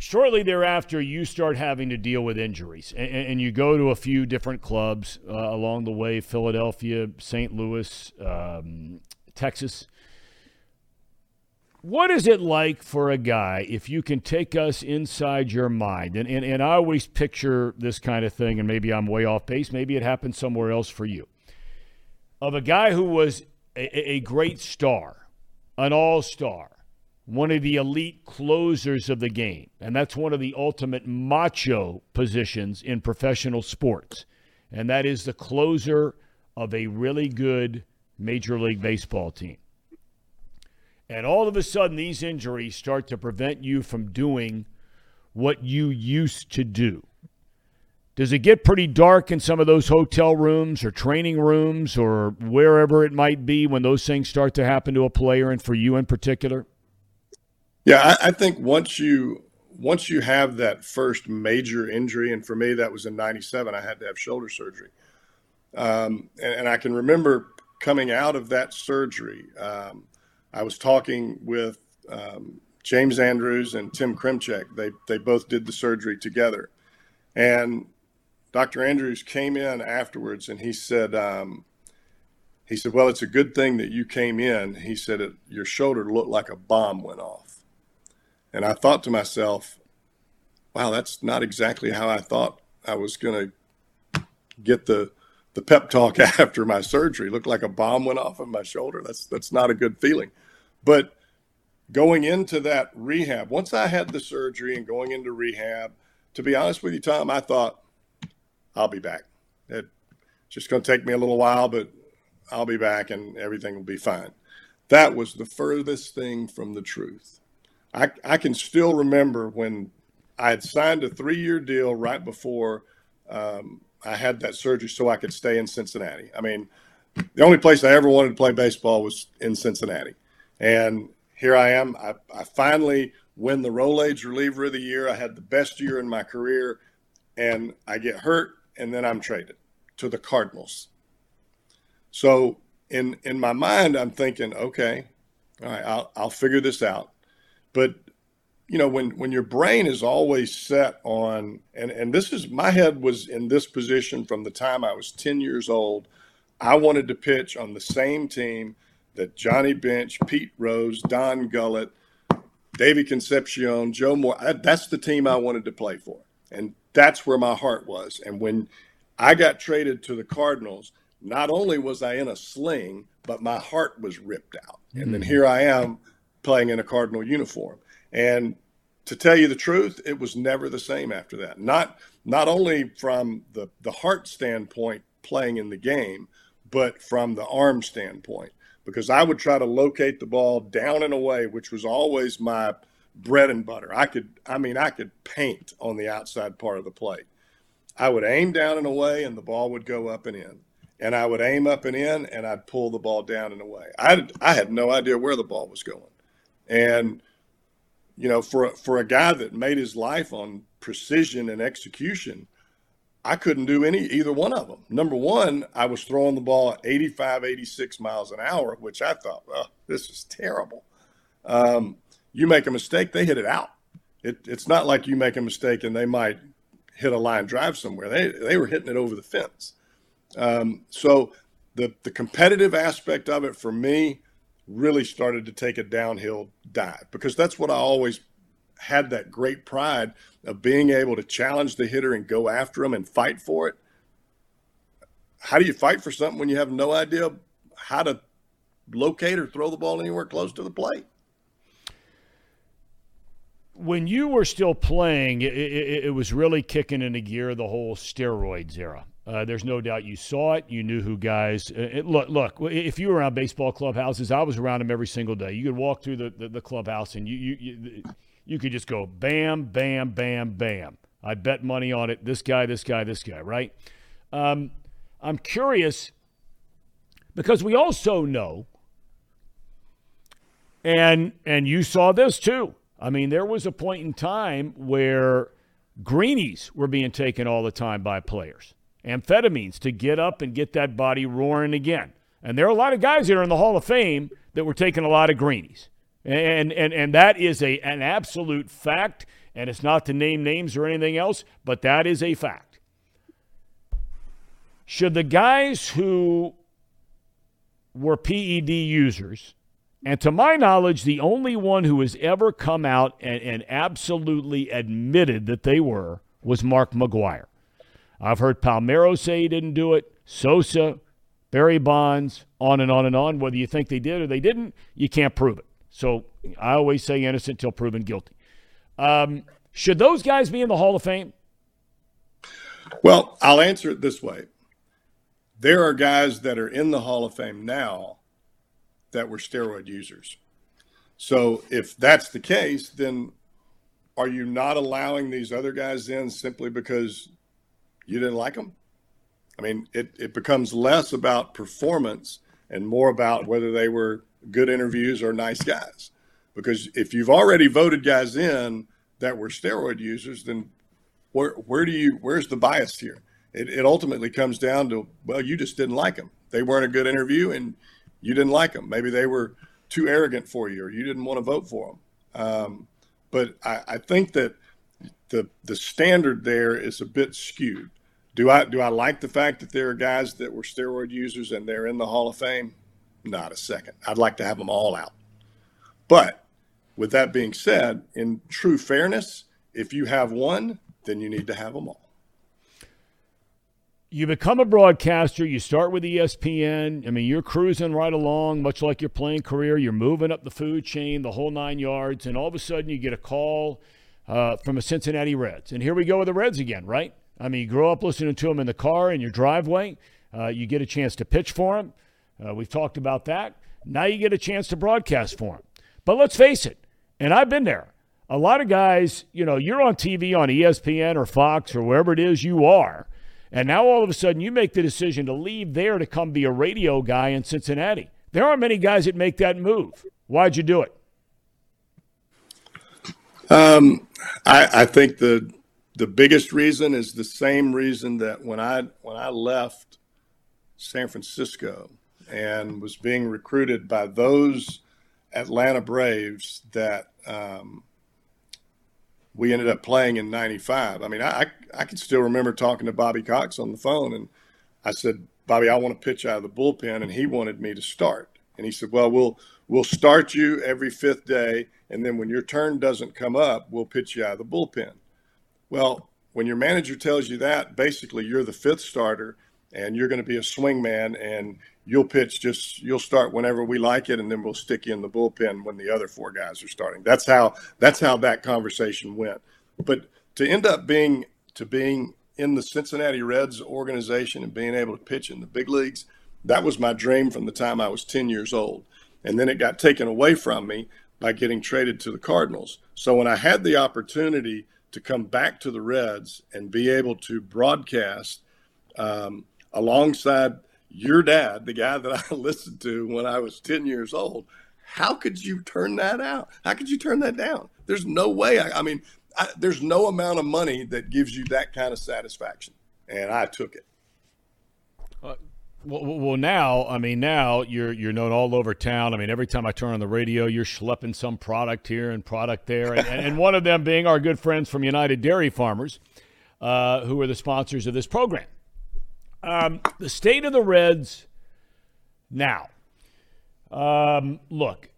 Shortly thereafter, you start having to deal with injuries, and, and you go to a few different clubs uh, along the way: Philadelphia, St. Louis, um, Texas. What is it like for a guy if you can take us inside your mind? And, and, and I always picture this kind of thing, and maybe I'm way off base. Maybe it happened somewhere else for you. Of a guy who was a, a great star, an all star, one of the elite closers of the game. And that's one of the ultimate macho positions in professional sports. And that is the closer of a really good Major League Baseball team. And all of a sudden, these injuries start to prevent you from doing what you used to do. Does it get pretty dark in some of those hotel rooms or training rooms or wherever it might be when those things start to happen to a player and for you in particular? Yeah, I, I think once you once you have that first major injury, and for me that was in '97, I had to have shoulder surgery, um, and, and, I can remember coming out of that surgery. Um, I was talking with um, James Andrews and Tim Kremchek. They they both did the surgery together, and Dr. Andrews came in afterwards and he said, um, he said, well, it's a good thing that you came in. He said, your shoulder looked like a bomb went off, and I thought to myself, wow, that's not exactly how I thought I was going to get the the pep talk [LAUGHS] after my surgery. Looked like a bomb went off of my shoulder. That's that's not a good feeling. But going into that rehab, once I had the surgery and going into rehab, to be honest with you, Thom, I thought I'll be back. It's just going to take me a little while, but I'll be back and everything will be fine. That was the furthest thing from the truth. I, I can still remember when I had signed a three year deal right before um, I had that surgery so I could stay in Cincinnati. I mean, the only place I ever wanted to play baseball was in Cincinnati. And here I am. I, I finally win the Rolaids reliever of the year. I had the best year in my career, and I get hurt, and then I'm traded to the Cardinals. So in in my mind, I'm thinking, okay, all right, I'll I'll figure this out. But you know, when when your brain is always set on, and and this is my head was in this position from the time I was 10 years old. I wanted to pitch on the same team that Johnny Bench, Pete Rose, Don Gullett, David Concepcion, Joe Moore. That's the team I wanted to play for, and that's where my heart was. And when I got traded to the Cardinals, not only was I in a sling, but my heart was ripped out. And mm-hmm. then here I am playing in a Cardinal uniform. And to tell you the truth, it was never the same after that. Not not only from the the heart standpoint playing in the game, but from the arm standpoint because I would try to locate the ball down and away, which was always my bread and butter. I could, I mean, I could paint on the outside part of the plate. I would aim down and away, and the ball would go up and in. And I would aim up and in, and I'd pull the ball down and away. I, I had no idea where the ball was going. And, you know, for, for a guy that made his life on precision and execution, I couldn't do any either one of them. Number one, I was throwing the ball at 85, 86 miles an hour, which I thought, well, this is terrible. Um, you make a mistake, they hit it out. It, it's not like you make a mistake and they might hit a line drive somewhere. They they were hitting it over the fence. Um, so the the competitive aspect of it for me really started to take a downhill dive because that's what I always had that great pride of being able to challenge the hitter and go after him and fight for it. How do you fight for something when you have no idea how to locate or throw the ball anywhere close to the plate? When you were still playing, it, it, it was really kicking into gear the whole steroids era. Uh, there's no doubt you saw it. You knew who guys. Uh, it, look, look. If you were around baseball clubhouses, I was around them every single day. You could walk through the, the, the clubhouse and you, you, you you could just go bam, bam, bam, bam. I bet money on it. This guy, this guy, this guy, right? Um, I'm curious because we also know, and and you saw this too. I mean, there was a point in time where greenies were being taken all the time by players, amphetamines to get up and get that body roaring again. And there are a lot of guys that are in the Hall of Fame that were taking a lot of greenies. And, and, and that is a, an absolute fact. And it's not to name names or anything else, but that is a fact. Should the guys who were PED users, and to my knowledge, the only one who has ever come out and, and absolutely admitted that they were was Mark McGwire. I've heard Palmeiro say he didn't do it, Sosa, Barry Bonds, on and on and on. Whether you think they did or they didn't, you can't prove it. So I always say innocent until proven guilty. Um, should those guys be in the Hall of Fame? Well, I'll answer it this way. There are guys that are in the Hall of Fame now that were steroid users. So if that's the case, then are you not allowing these other guys in simply because you didn't like them? I mean, it, it becomes less about performance and more about whether they were good interviews or nice guys. Because if you've already voted guys in that were steroid users, then where where do you where's the bias here? It, it ultimately comes down to well, you just didn't like them. They weren't a good interview, and you didn't like them. Maybe they were too arrogant for you, or you didn't want to vote for them. Um, but I, I think that the the standard there is a bit skewed. Do I do I like the fact that there are guys that were steroid users and they're in the Hall of Fame? Not a second. I'd like to have them all out. But with that being said, in true fairness, if you have one, then you need to have them all. You become a broadcaster. You start with ESPN. I mean, you're cruising right along, much like your playing career. You're moving up the food chain, the whole nine yards, and all of a sudden you get a call uh, from a Cincinnati Reds. And here we go with the Reds again, right? I mean, you grow up listening to them in the car in your driveway. Uh, you get a chance to pitch for them. Uh, we've talked about that. Now you get a chance to broadcast for them. But let's face it, and I've been there. A lot of guys, you know, you're on TV on ESPN or Fox or wherever it is you are, and now all of a sudden you make the decision to leave there to come be a radio guy in Cincinnati. There aren't many guys that make that move. Why'd you do it? Um, I, I think the the biggest reason is the same reason that when I when I left San Francisco and was being recruited by those Atlanta Braves that um, we ended up playing in '95. I mean, I I can still remember talking to Bobby Cox on the phone, and I said, Bobby, I want to pitch out of the bullpen, and he wanted me to start. And he said, Well, we'll we'll start you every fifth day, and then when your turn doesn't come up, we'll pitch you out of the bullpen. Well, when your manager tells you that, basically you're the fifth starter, and you're going to be a swing man, and you'll pitch just you'll start whenever we like it, and then we'll stick you in the bullpen when the other four guys are starting. That's how that's how that conversation went. But to end up being to being in the Cincinnati Reds organization and being able to pitch in the big leagues, that was my dream from the time I was 10 years old. And then it got taken away from me by getting traded to the Cardinals. So when I had the opportunity to come back to the Reds and be able to broadcast um, alongside your dad, the guy that [LAUGHS] I listened to when I was 10 years old, how could you turn that out? How could you turn that down? There's no way. I, I mean, I, there's no amount of money that gives you that kind of satisfaction, and I took it. Uh, well, well, now I mean, now you're you're known all over town. I mean, every time I turn on the radio, you're schlepping some product here and product there, and, and one of them being our good friends from United Dairy Farmers, uh, who are the sponsors of this program. Um, the state of the Reds now. Um, look,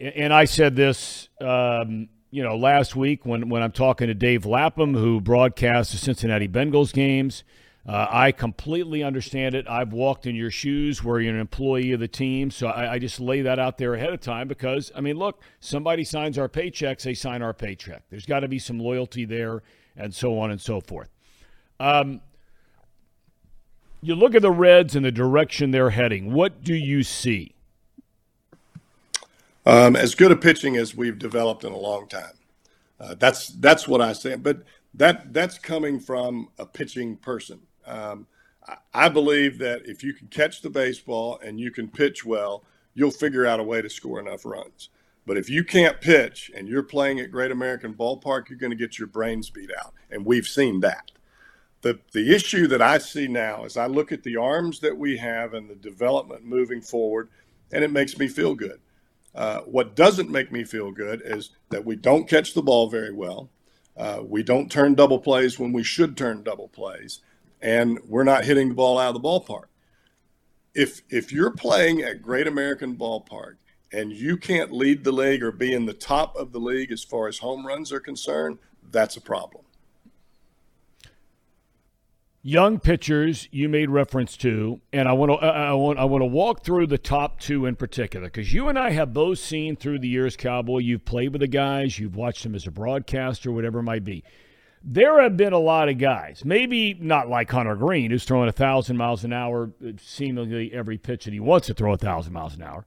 and I said this um, you know, last week when, when I'm talking to Dave Lapham, who broadcasts the Cincinnati Bengals games, uh, I completely understand it. I've walked in your shoes where you're an employee of the team. So I, I, just lay that out there ahead of time because, I mean, look, somebody signs our paychecks, they sign our paycheck. There's got to be some loyalty there and so on and so forth. Um, you look at the Reds and the direction they're heading. What do you see? um, as good a pitching as we've developed in a long time. Uh, that's that's what I say. But that that's coming from a pitching person. Um, I, believe that if you can catch the baseball and you can pitch well, you'll figure out a way to score enough runs. But if you can't pitch and you're playing at Great American Ballpark, you're going to get your brains beat out, and we've seen that. The, the issue that I see now is I look at the arms that we have and the development moving forward, and it makes me feel good. Uh, what doesn't make me feel good is that we don't catch the ball very well. Uh, we don't turn double plays when we should turn double plays, and we're not hitting the ball out of the ballpark. If if you're playing at Great American Ballpark and you can't lead the league or be in the top of the league as far as home runs are concerned, that's a problem young pitchers you made reference to, and I want to I want I want to walk through the top two in particular because you and I have both seen through the years, Cowboy. You've played with the guys, you've watched them as a broadcaster, whatever it might be. There have been a lot of guys, maybe not like Hunter Greene, who's throwing a thousand miles an hour seemingly every pitch that he wants to throw a thousand miles an hour.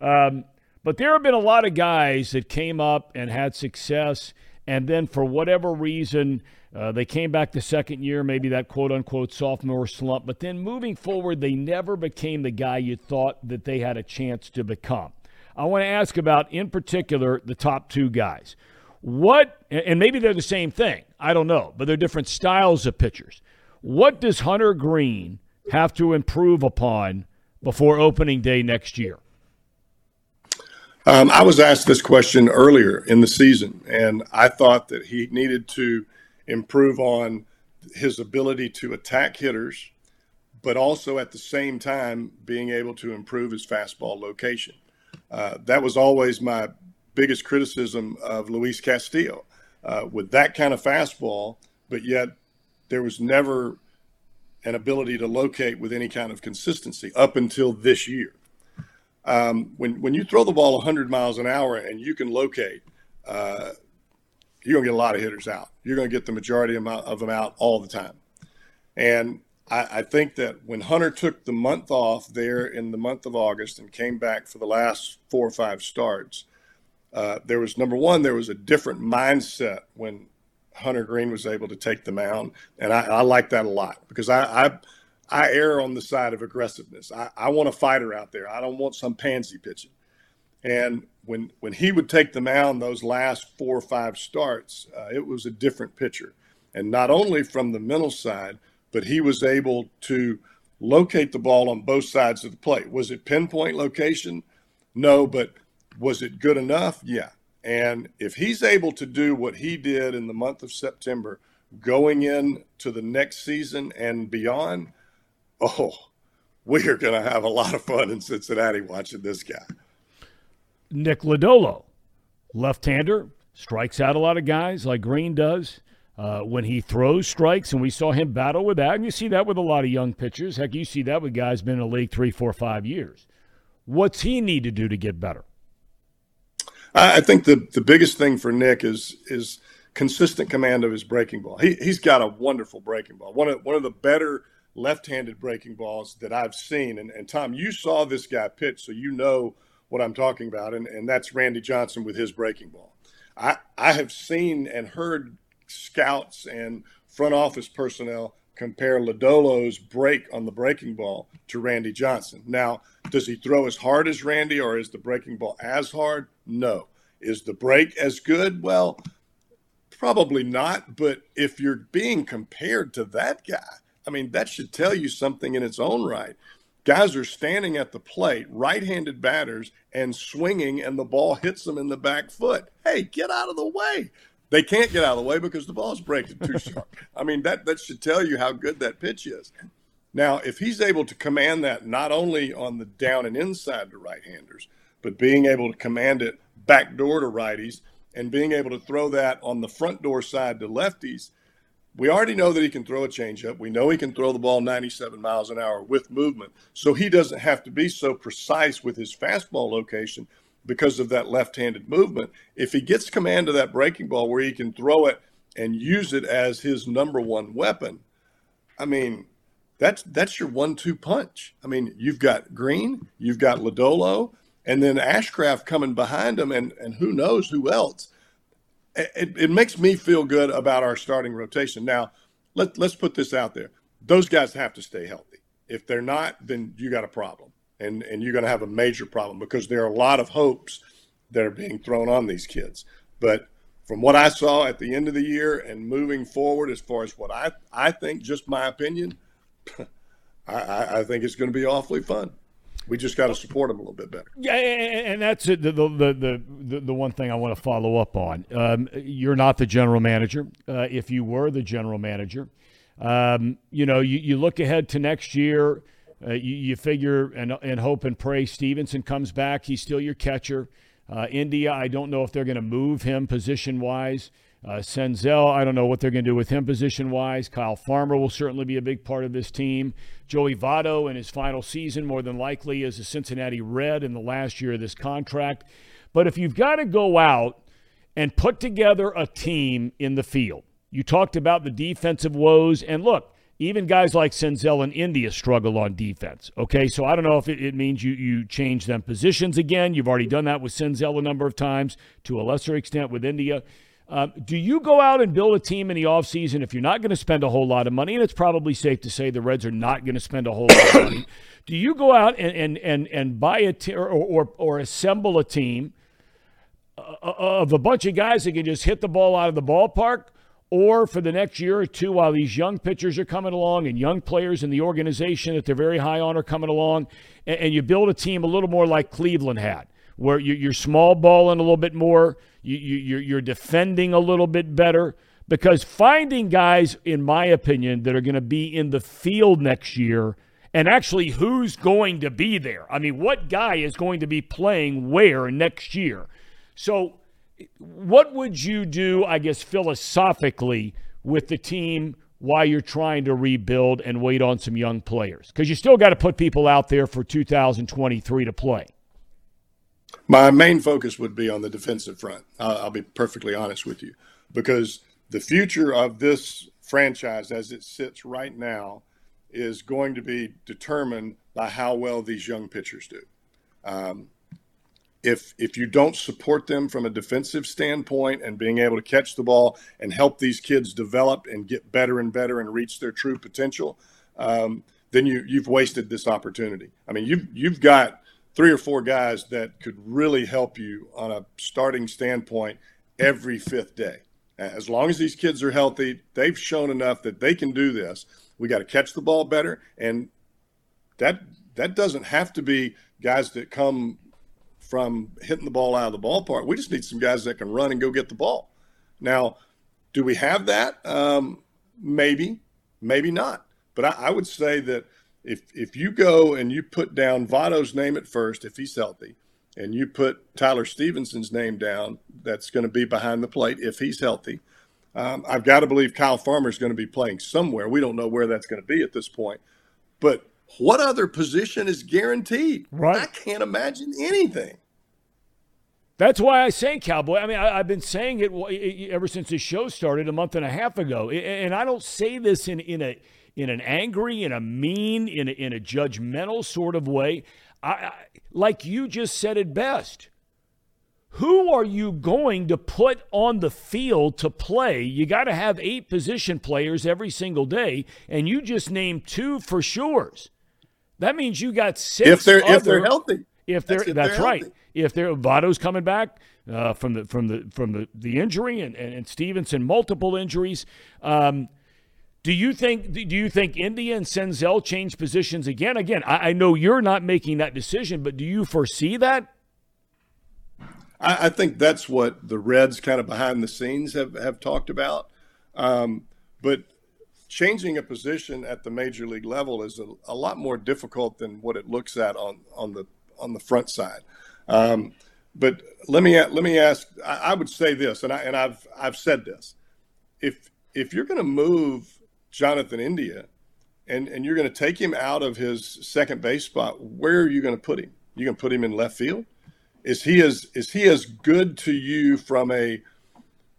Um, but there have been a lot of guys that came up and had success, and then for whatever reason uh, they came back the second year, maybe that quote unquote sophomore slump, but then moving forward, they never became the guy you thought that they had a chance to become. I want to ask about, in particular, the top two guys. What, and maybe they're the same thing, I don't know, but they're different styles of pitchers. What does Hunter Greene have to improve upon before opening day next year? Um, I was asked this question earlier in the season, and I thought that he needed to improve on his ability to attack hitters, but also at the same time being able to improve his fastball location. Uh, that was always my biggest criticism of Luis Castillo. Uh, with that kind of fastball, but yet there was never an ability to locate with any kind of consistency up until this year. Um, when when you throw the ball 100 miles an hour and you can locate, uh, you're going to get a lot of hitters out. You're going to get the majority of them out all the time. And I, I, think that when Hunter took the month off there in the month of August and came back for the last four or five starts, uh, there was number one, there was a different mindset when Hunter Greene was able to take the mound. And I, I like that a lot because I, I, I err on the side of aggressiveness. I, I want a fighter out there. I don't want some pansy pitching. And when when he would take the mound those last four or five starts, uh, it was a different pitcher, and not only from the mental side, but he was able to locate the ball on both sides of the plate. Was it pinpoint location? No, but was it good enough? Yeah. And if he's able to do what he did in the month of September, going in to the next season and beyond, oh, we are going to have a lot of fun in Cincinnati watching this guy. Nick Lodolo, left-hander, strikes out a lot of guys like Greene does. Uh, when he throws strikes, and we saw him battle with that, and you see that with a lot of young pitchers. Heck, you see that with guys been in the league three, four, five years. What's he need to do to get better? I think the the biggest thing for Nick is is consistent command of his breaking ball. He he's got a wonderful breaking ball. One of one of the better left-handed breaking balls that I've seen. And, and Thom, you saw this guy pitch, so you know what I'm talking about, and, and that's Randy Johnson with his breaking ball. I, I have seen and heard scouts and front office personnel compare Lodolo's break on the breaking ball to Randy Johnson. Now, does he throw as hard as Randy or is the breaking ball as hard? No. Is the break as good? Well, probably not. But if you're being compared to that guy, I mean, that should tell you something in its own right. Guys are standing at the plate, right handed batters, and swinging, and the ball hits them in the back foot. Hey, get out of the way. They can't get out of the way because the ball's breaking too [LAUGHS] sharp. I mean, that, that should tell you how good that pitch is. Now, if he's able to command that not only on the down and inside to right handers, but being able to command it back door to righties and being able to throw that on the front door side to lefties, we already know that he can throw a changeup. We know he can throw the ball 97 miles an hour with movement. So he doesn't have to be so precise with his fastball location because of that left handed movement. If he gets command of that breaking ball where he can throw it and use it as his number one weapon, I mean, that's that's your one two punch. I mean, you've got Greene, you've got Lodolo, and then Ashcraft coming behind him, and, and who knows who else it, it makes me feel good about our starting rotation. Now, let, let's put this out there. Those guys have to stay healthy. If they're not, then you got a problem. And, and you're going to have a major problem because there are a lot of hopes that are being thrown on these kids. But from what I saw at the end of the year and moving forward, as far as what I, I think, just my opinion, [LAUGHS] I, I think it's going to be awfully fun. We just got to support them a little bit better. Yeah, and that's the the the the, the one thing I want to follow up on. Um, you're not the general manager. Uh, if you were the general manager, um, you know you, you look ahead to next year. Uh, you, you, figure and, and hope and pray Stephenson comes back. He's still your catcher. Uh, India, I don't know if they're going to move him position wise. Uh, Senzel, I don't know what they're going to do with him position wise. Kyle Farmer will certainly be a big part of this team. Joey Votto in his final season, more than likely, is a Cincinnati Red in the last year of this contract. But if you've got to go out and put together a team in the field, you talked about the defensive woes, and look, even guys like Senzel and India struggle on defense. Okay, so I don't know if it, it, means you you change them positions again. You've already done that with Senzel a number of times, to a lesser extent with India. Um, do you go out and build a team in the offseason if you're not going to spend a whole lot of money? And it's probably safe to say the Reds are not going to spend a whole lot of money. [COUGHS] Do you go out and, and, and, and buy a or, or, or assemble a team uh, uh, of a bunch of guys that can just hit the ball out of the ballpark? Or for the next year or two, while these young pitchers are coming along and young players in the organization that they're very high on are coming along, and, and you build a team a little more like Cleveland had, where you, are small balling a little bit more – you, you, you're defending a little bit better because finding guys, in my opinion, that are going to be in the field next year and actually who's going to be there. I mean, what guy is going to be playing where next year? So, what would you do, I guess, philosophically with the team while you're trying to rebuild and wait on some young players? Because you still got to put people out there for 2023 to play. My main focus would be on the defensive front. I'll, I'll be perfectly honest with you, because the future of this franchise as it sits right now is going to be determined by how well these young pitchers do. Um, if if you don't support them from a defensive standpoint and being able to catch the ball and help these kids develop and get better and better and reach their true potential, um, then you you've wasted this opportunity. I mean, you've you've got three or four guys that could really help you on a starting standpoint every fifth day. As long as these kids are healthy, they've shown enough that they can do this. We got to catch the ball better, and that that doesn't have to be guys that come from hitting the ball out of the ballpark. We just need some guys that can run and go get the ball. Now, do we have that? Um, maybe, maybe not. But I, I, would say that if if you go and you put down Votto's name at first, if he's healthy, and you put Tyler Stephenson's name down, that's going to be behind the plate if he's healthy. Um, I've got to believe Kyle Farmer is going to be playing somewhere. We don't know where that's going to be at this point. But what other position is guaranteed? Right. I can't imagine anything. That's why I say cowboy. I mean, I, have been saying it ever since the show started a month and a half ago, and I don't say this in in a in an angry, in a mean, in a, in a judgmental sort of way. I, I, like you just said it best. Who are you going to put on the field to play? You got to have eight position players every single day, and you just named two for sures. That means you got six. If they're other, if they're healthy. If they're that's, if that's they're right. Healthy. If they're Votto's coming back uh, from the from the from the, the injury and, and, and Stephenson multiple injuries. Um, do you think do you think India and Senzel change positions again? Again, I, I, know you're not making that decision, but do you foresee that? I, I, think that's what the Reds kind of behind the scenes have, have talked about. Um, but changing a position at the major league level is a, a, lot more difficult than what it looks at on on the on the front side. Um, but let me let me ask. I, I would say this, and I and I've I've said this. If if you're going to move Jonathan India, and and you're going to take him out of his second base spot, where are you going to put him? You going to put him in left field? Is he as is he as good to you from a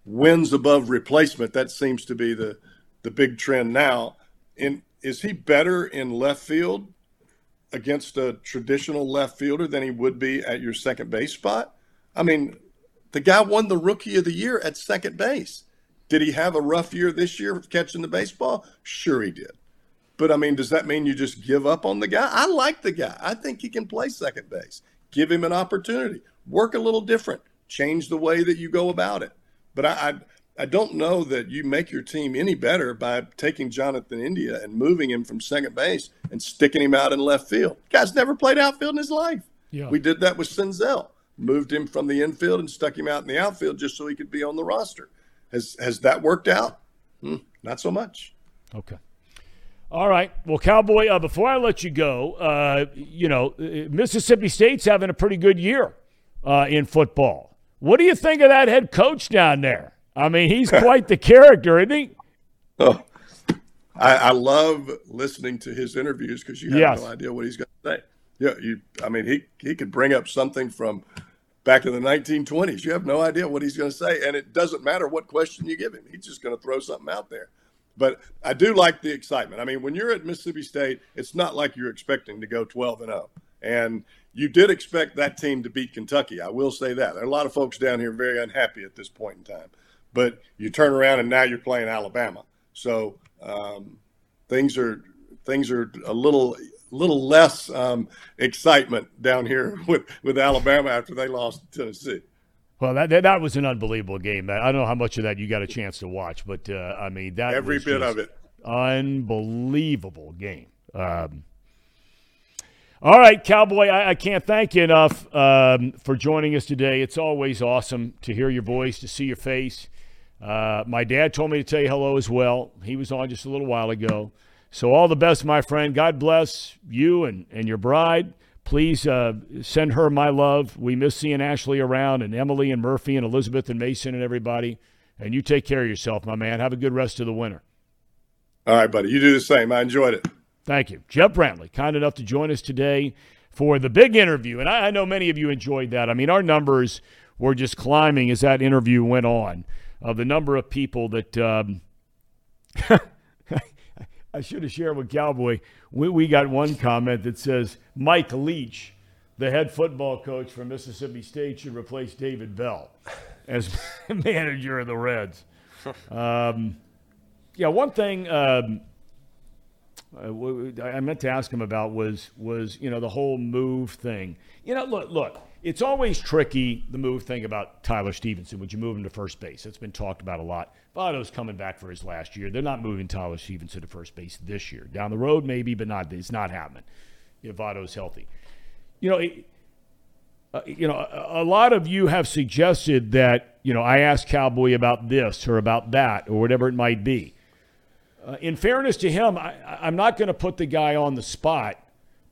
wins above replacement? That seems to be the the big trend now. In is he better in left field against a traditional left fielder than he would be at your second base spot? I mean, the guy won the rookie of the year at second base. Did he have a rough year this year catching the baseball? Sure, he did. But I mean, does that mean you just give up on the guy? I like the guy. I think he can play second base. Give him an opportunity. Work a little different. Change the way that you go about it. But I, I, I don't know that you make your team any better by taking Jonathan India and moving him from second base and sticking him out in left field. Guy's never played outfield in his life. Yeah. We did that with Senzel. Moved him from the infield and stuck him out in the outfield just so he could be on the roster. Has has that worked out? Hmm, not so much. Okay. All right. Well, Cowboy, uh, before I let you go, uh, you know, uh, Mississippi State's having a pretty good year uh, in football. What do you think of that head coach down there? I mean, he's quite the character, isn't he? [LAUGHS] Oh, I, I love listening to his interviews because you have yes. no idea what he's going to say. Yeah, you. I mean, he he could bring up something from back in the 1920s. You have no idea what he's going to say, and it doesn't matter what question you give him. He's just going to throw something out there. But I do like the excitement. I mean, when you're at Mississippi State, it's not like you're expecting to go 12 and 0. And you did expect that team to beat Kentucky. I will say that. There are a lot of folks down here very unhappy at this point in time. But you turn around and now you're playing Alabama. So um, things are things are a little little less um, excitement down here [LAUGHS] with, with Alabama after they lost to Tennessee. Well, that, that, that was an unbelievable game. I don't know how much of that you got a chance to watch, but uh, I mean that every bit of it, unbelievable game. Um, all right, Cowboy, I, I, can't thank you enough um, for joining us today. It's always awesome to hear your voice, to see your face. Uh, my dad told me to tell you hello as well. He was on just a little while ago. So, all the best, my friend. God bless you and, and your bride. Please uh, send her my love. We miss seeing Ashley around, and Emily and Murphy and Elizabeth and Mason and everybody. And you take care of yourself, my man. Have a good rest of the winter. All right, buddy. You do the same. I enjoyed it. Thank you. Jeff Brantley, kind enough to join us today for the big interview. And I, I know many of you enjoyed that. I mean, our numbers were just climbing as that interview went on of the number of people that. Um, [LAUGHS] I should have shared with Cowboy. We, we got one comment that says Mike Leach, the head football coach for Mississippi State, should replace David Bell as [LAUGHS] manager of the Reds. [LAUGHS] Um, yeah, one thing. Um, uh, I meant to ask him about was was you know the whole move thing. You know, look, look, it's always tricky the move thing about Tyler Stephenson. Would you move him to first base? That's been talked about a lot. Votto's coming back for his last year. They're not moving Tyler Stephenson to first base this year. Down the road, maybe, but not. It's not happening. If Votto's healthy, you know. It, uh, you know, a, a lot of you have suggested that you know I asked Cowboy about this or about that or whatever it might be. Uh, in fairness to him, I, I'm not going to put the guy on the spot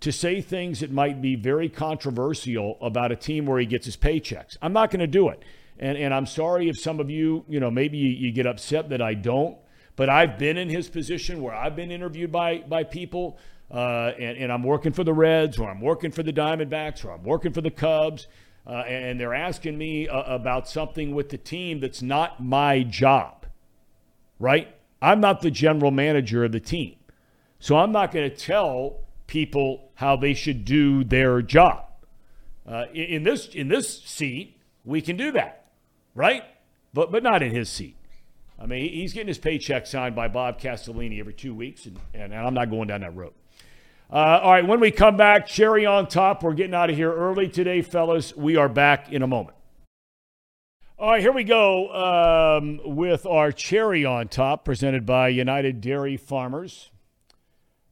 to say things that might be very controversial about a team where he gets his paychecks. I'm not going to do it. And, and I'm sorry if some of you, you know, maybe you, you get upset that I don't, but I've been in his position where I've been interviewed by, by people uh, and, and, I'm working for the Reds or I'm working for the Diamondbacks or I'm working for the Cubs. Uh, and they're asking me uh, about something with the team that's not my job, right? I'm not the general manager of the team. So I'm not going to tell people how they should do their job. Uh, in, in, this in this seat, we can do that, right? But but not in his seat. I mean, he's getting his paycheck signed by Bob Castellini every two weeks, and, and I'm not going down that road. Uh, all right, when we come back, cherry on top. We're getting out of here early today, fellas. We are back in a moment. All right, here we go um, with our cherry on top, presented by United Dairy Farmers.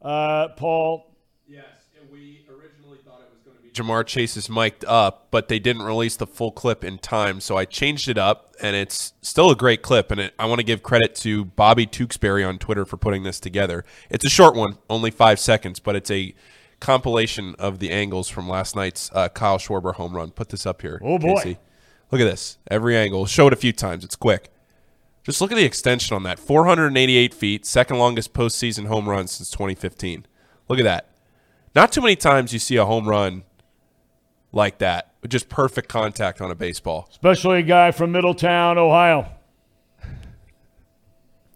Uh, Paul. Yes, and we originally thought it was going to be Ja'Marr Chase is mic'd up, but they didn't release the full clip in time, so I changed it up, and it's still a great clip. And it, I want to give credit to Bobby Tewksbury on Twitter for putting this together. It's a short one, only five seconds, but it's a compilation of the angles from last night's uh, Kyle Schwarber home run. Put this up here. Oh boy. Casey. Look at this. Every angle. Show it a few times. It's quick. Just look at the extension on that. 488 feet, second longest postseason home run since 2015. Look at that. Not too many times you see a home run like that just perfect contact on a baseball. Especially a guy from Middletown, Ohio.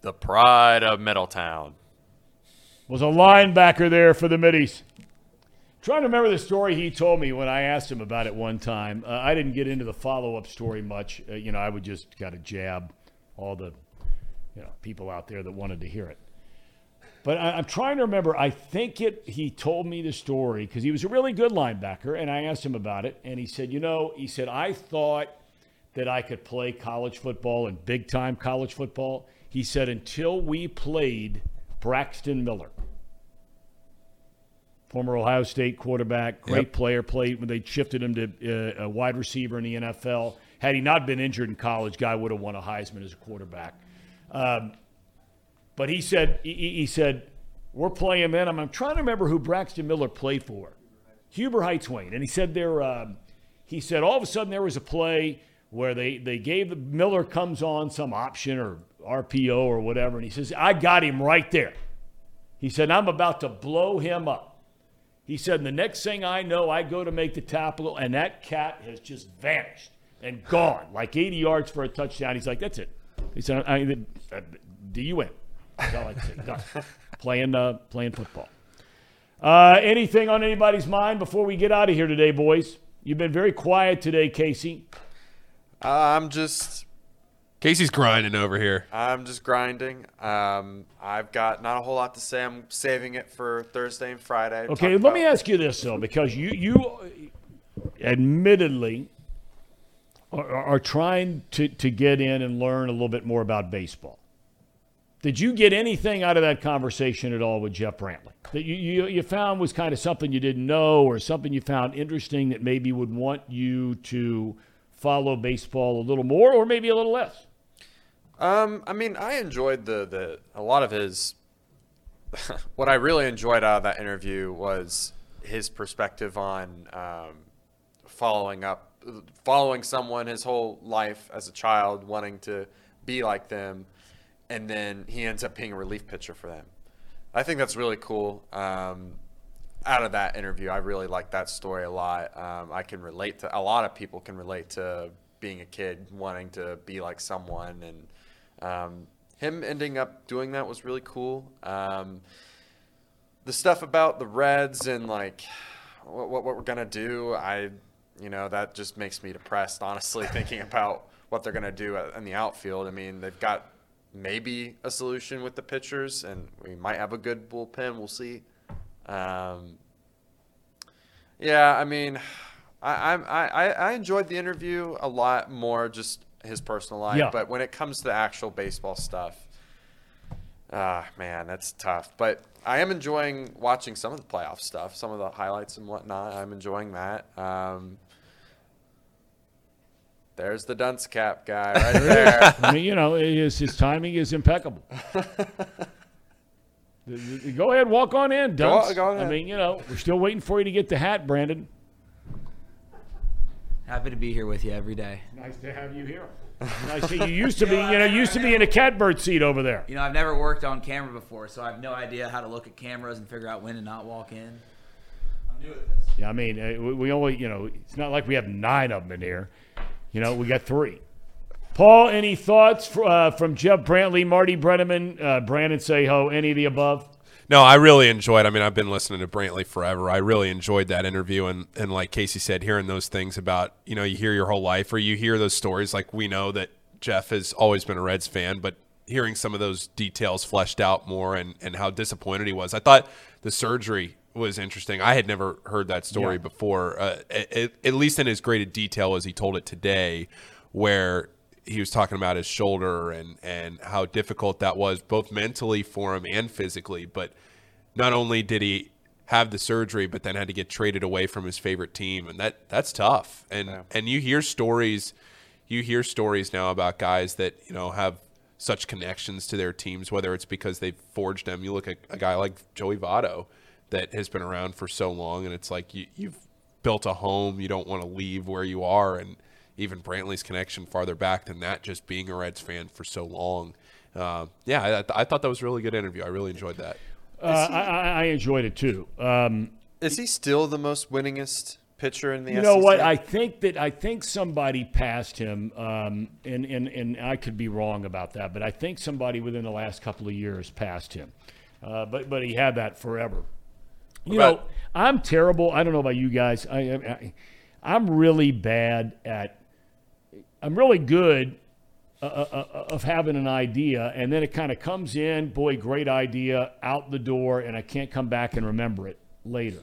The pride of Middletown. Was a linebacker there for the Middies. Trying to remember the story he told me when I asked him about it one time. Uh, I didn't get into the follow up story much. Uh, you know, I would just kind of jab all the you know people out there that wanted to hear it. But I, am trying to remember. I think it. He told me the story because he was a really good linebacker, and I asked him about it, and he said, "You know, he said I thought that I could play college football and big time college football." He said until we played Braxton Miller former Ohio State quarterback, great yep. player, played when they shifted him to uh, a wide receiver in the NFL. Had he not been injured in college, guy would have won a Heisman as a quarterback. Um, but he said, he, he, said, we're playing men. I'm, I'm, trying to remember who Braxton Miller played for. Huber Heights Wayne. And he said there, um, he said all of a sudden there was a play where they, they gave the Miller comes on some option or RPO or whatever. And he says, I got him right there. He said, I'm about to blow him up. He said, the next thing I know, I go to make the tackle, and that cat has just vanished and gone, like 80 yards for a touchdown. He's like, that's it. He said, I, uh, do you win? That's all I say. Done. playing, uh, playing football. Uh, anything on anybody's mind before we get out of here today, boys? You've been very quiet today, Casey. Uh, I'm just Casey's grinding over here. I'm just grinding. Um, I've got not a whole lot to say. I'm saving it for Thursday and Friday. Okay, let about. me ask you this though, because you you admittedly are, are trying to, to get in and learn a little bit more about baseball. Did you get anything out of that conversation at all with Jeff Brantley that you, you, you found was kind of something you didn't know or something you found interesting that maybe would want you to follow baseball a little more or maybe a little less? Um, I mean, I enjoyed the the a lot of his. [LAUGHS] what I really enjoyed out of that interview was his perspective on um, following up, following someone his whole life as a child, wanting to be like them, and then he ends up being a relief pitcher for them. I think that's really cool. Um, out of that interview, I really like that story a lot. Um, I can relate to a lot of people can relate to being a kid wanting to be like someone and um, him ending up doing that was really cool. Um, the stuff about the Reds and like what, what, what we're gonna do, I, you know, that just makes me depressed. Honestly, [LAUGHS] thinking about what they're gonna do in the outfield. I mean, they've got maybe a solution with the pitchers, and we might have a good bullpen. We'll see. Um, yeah, I mean, I, I'm- I I I enjoyed the interview a lot more, just his personal life. Yeah. But when it comes to the actual baseball stuff, ah man, that's tough. But I am enjoying watching some of the playoff stuff, some of the highlights and whatnot. I'm enjoying that. Um, there's the dunce cap guy [LAUGHS] right there. I mean, you know, his, his timing is impeccable. [LAUGHS] The- the- Go ahead, walk on in, Go- Dunce. go I ahead. mean, you know, we're still waiting for you to get the hat, Brandon. Happy to be here with you every day. Nice to have you here. Nice. to- You used to be, you know, used to be in a catbird seat over there. You know, I've never worked on camera before, so I have no idea how to look at cameras and figure out when to not walk in. I'm new at this. Yeah, I mean, uh, we, we only, you know, it's not like we have nine of them in here. You know, we got three. Paul, any thoughts uh, from Jeff Brantley, Marty Brennaman, uh, Brandon Seho, any of the above? No, I really enjoyed. I mean, I've been listening to Brantley forever. I really enjoyed that interview, and and like Casey said, hearing those things about you know you hear your whole life, or you hear those stories. Like we know that Jeff has always been a Reds fan, but hearing some of those details fleshed out more, and and how disappointed he was. I thought the surgery was interesting. I had never heard that story Yeah. before, uh, at, at least in as great a detail as he told it today, where he was talking about his shoulder and and how difficult that was both mentally for him and physically. But not only did he have the surgery but then had to get traded away from his favorite team. And that that's tough. And and you hear stories you hear stories now about guys that you know have such connections to their teams whether it's because they've forged them. You look at a guy like Joey Votto that has been around for so long and it's like you, you've built a home you don't want to leave where you are and even Brantley's connection farther back than that, just being a Reds fan for so long. Uh, yeah, I, I thought that was a really good interview. I really enjoyed that. Uh, I, I I enjoyed it too. Um, Is he still the most winningest pitcher in the you SEC? know what? I think that I think somebody passed him, um, and, and and I could be wrong about that, but I think somebody within the last couple of years passed him. Uh, but but he had that forever. You know, I'm terrible. I don't know about you guys. I, I I'm really bad at. I'm really good uh, uh, uh, of having an idea, and then it kind of comes in. Boy, great idea, out the door, and I can't come back and remember it later.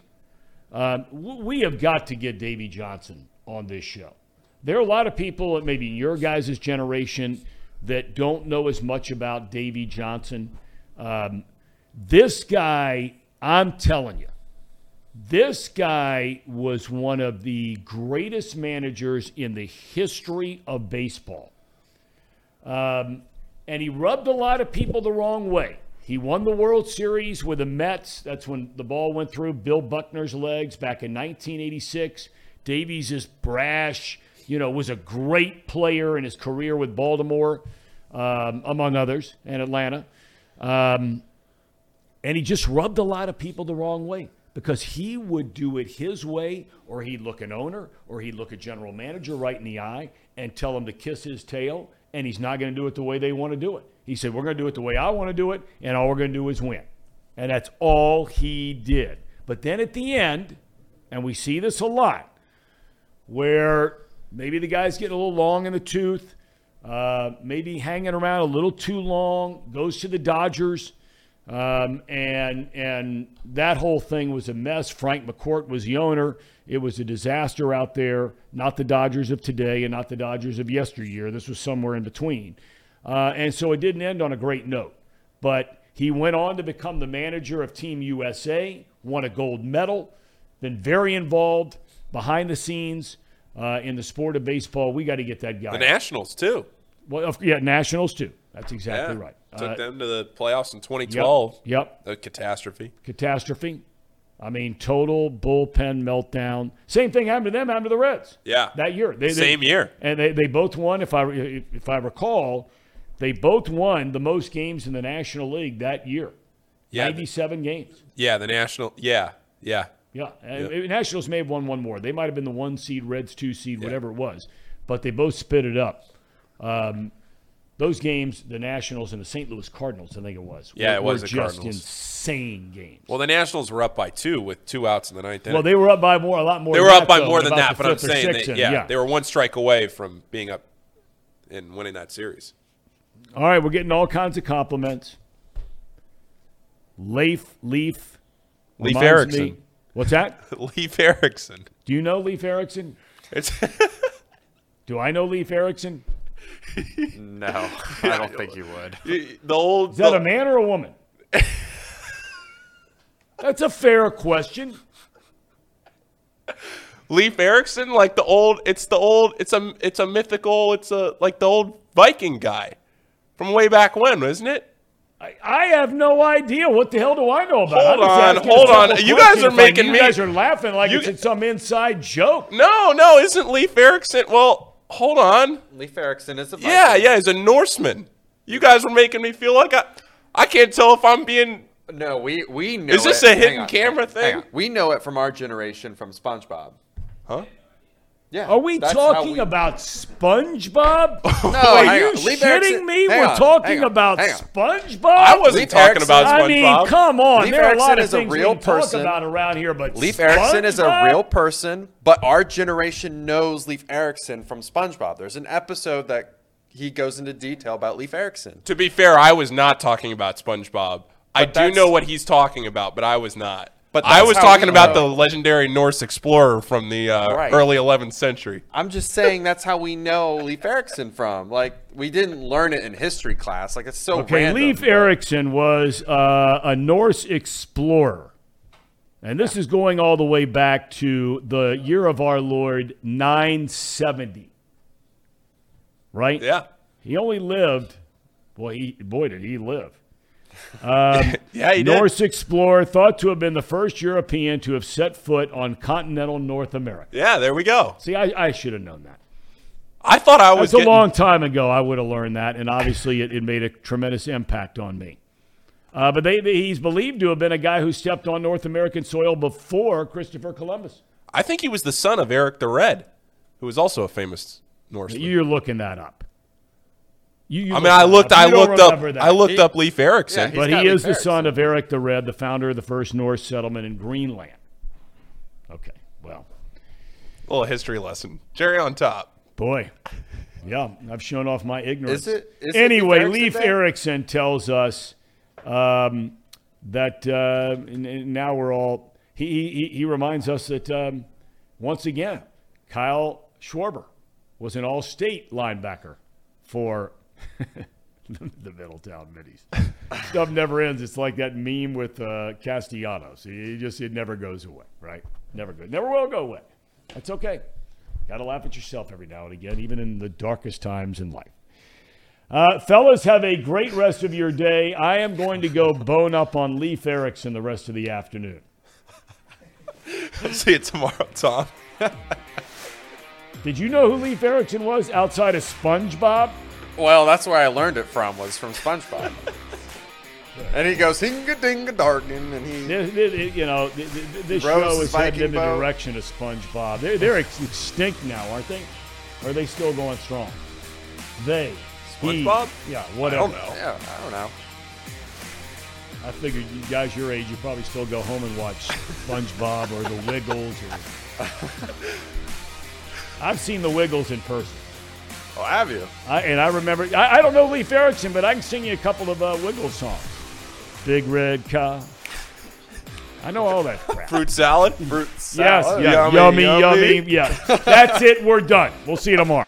Um, we have got to get Davey Johnson on this show. There are a lot of people, maybe in your guys' generation, that don't know as much about Davey Johnson. Um, this guy, I'm telling you, this guy was one of the greatest managers in the history of baseball. Um, and he rubbed a lot of people the wrong way. He won the World Series with the Mets. That's when the ball went through Bill Buckner's legs back in 1986. Davies is brash, you know, was a great player in his career with Baltimore, um, among others, and Atlanta. Um, and he just rubbed a lot of people the wrong way because he would do it his way, or he'd look an owner, or he'd look a general manager right in the eye and tell him to kiss his tail, and he's not going to do it the way they want to do it. He said, We're going to do it the way I want to do it, and all we're going to do is win. And that's all he did. But then at the end, and we see this a lot, where maybe the guy's getting a little long in the tooth, uh, maybe hanging around a little too long, goes to the Dodgers, um, and and that whole thing was a mess. Frank McCourt was the owner. It was a disaster out there. Not the Dodgers of today, and not the Dodgers of yesteryear. This was somewhere in between, uh, and so it didn't end on a great note. But he went on to become the manager of Team USA, won a gold medal, been very involved behind the scenes uh, in the sport of baseball. We got to get that guy. The Nationals too. well, yeah, Nationals too. That's exactly Yeah. right. Took Uh, them to the playoffs in 2012. Yep. A catastrophe. Catastrophe. I mean, total bullpen meltdown. Same thing happened to them. Happened to the Reds. Yeah. That year. They, they- Same year. and they, they both won. If I if I recall, they both won the most games in the National League that year. Yeah. Ninety-seven games. Yeah, the National. Yeah, yeah. Yeah, and Nationals may have won one more. They might have been the one seed, Reds two seed, whatever it was, but they both spit it up. Um, those games, the Nationals and the St. Louis Cardinals, I think it was. Yeah, were, it was were the just Cardinals. insane games. Well, the Nationals were up by two with two outs in the ninth. inning. Well, they were up by more, a lot more. They than were that, up by though, more than that, but I'm saying, sixth they, inning. yeah, they were one strike away from being up and winning that series. All right, we're getting all kinds of compliments. Leif, Leif, Leif reminds Erikson. me- What's that? [LAUGHS] Leif Erikson. Do you know Leif Erikson? It's [LAUGHS] Do I know Leif Erikson? No, [LAUGHS] I don't think you would. the old. Is that the- a man or a woman? [LAUGHS] That's a fair question. Leif Erikson, like the old. It's the old. It's a. It's a mythical. It's a like the old Viking guy from way back when, isn't it? I, I have no idea. What the hell do I know about? Hold on, hold on. You guys are If I- making you guys are laughing like You- it's some inside joke. No, no, isn't Leif Erikson? Well, hold on. Leif Erikson is a Yeah, Viking. yeah, he's a Norseman. You guys were making me feel like I. I can't tell if I'm being. No, we we know. Is this it. a hidden on, camera thing? We know it from our generation from SpongeBob. Huh? Yeah. Are we talking we- about SpongeBob? [LAUGHS] No, Are you on. Leif shitting Erikson- me? hang We're on, talking on, about. SpongeBob. I wasn't Leif talking Erikson- about I mean, come on. Leif there are a lot of is a things real we can talk person. about around here, but Leif Erikson is a SpongeBob? real person, but our generation knows Leif Erikson from SpongeBob. There's an episode that he goes into detail about Leif Erikson. To be fair, I was not talking about SpongeBob. I do know what he's talking about, but I was not. But I was talking about know. the legendary Norse explorer from the uh, Right. early 11th century. I'm just saying that's how we know Leif Erikson from. Like we didn't learn it in history class. Like it's so Okay, random. Leif but- Erikson was uh, a Norse explorer. And this is going all the way back to the year of our Lord 970. Right? Yeah. He only lived, boy, he, boy, did he live. Um, [LAUGHS] Yeah, he did. Norse explorer thought to have been the first European to have set foot on continental North America. Yeah, there we go. See, I, I should have known that. I thought I was That's a long time ago. I would have learned that, and obviously it, it made a tremendous impact on me. Uh, but they, they- he's believed to have been a guy who stepped on North American soil before Christopher Columbus. I think he was the son of Eric the Red, who was also a famous Norseman. You're looking that up. You, you I mean, I looked. up. I You looked up. that. I looked He- up Leif Erikson. Yeah, But he got is the Leif son of Eric the Red, the founder of the first Norse settlement in Greenland. Okay, well, A little history lesson. Jerry on top. boy, yeah, I've shown off my ignorance. Is it- is it anyway, Leif Leif Erikson Day? Tells us um, that uh, and- and now we're all. He, he, he reminds us that um, once again, Kyle Schwarber was an all-state linebacker for [LAUGHS] the Middletown Middies. Stuff never ends. It's like that meme with uh, Castellanos. It just it never goes away, right? Never go, never will go away. That's okay. Got to laugh at yourself every now and again, even in the darkest times in life. Uh, fellas, have a great rest of your day. I am going to go bone up on Leif Erikson the rest of the afternoon. [LAUGHS] See you tomorrow, Thom. [LAUGHS] Did you know who Leif Erikson was outside of SpongeBob? Well, that's where I learned it from. Was from SpongeBob. [LAUGHS] and he goes hinga dinga darkin, and he. This, this- you know, th- th- this Rose show is heading Viking in the boat. direction of SpongeBob. They're, they're ex- extinct now, aren't they? Or are they still going strong? They. he- SpongeBob? yeah, I whatever. don't know. Yeah, I don't know. I figured you guys your age, you probably still go home and watch SpongeBob or The Wiggles. Or... [LAUGHS] I've seen The Wiggles in person. Oh, have you? I, and I remember, I, I don't know Leif Erikson, but I can sing you a couple of uh, Wiggles songs. Big Red Cow. I know all that crap. Fruit salad. Fruit Yes, salad. yeah, Yummy, yummy, yummy, yummy. yeah. That's it. We're done. We'll see you tomorrow.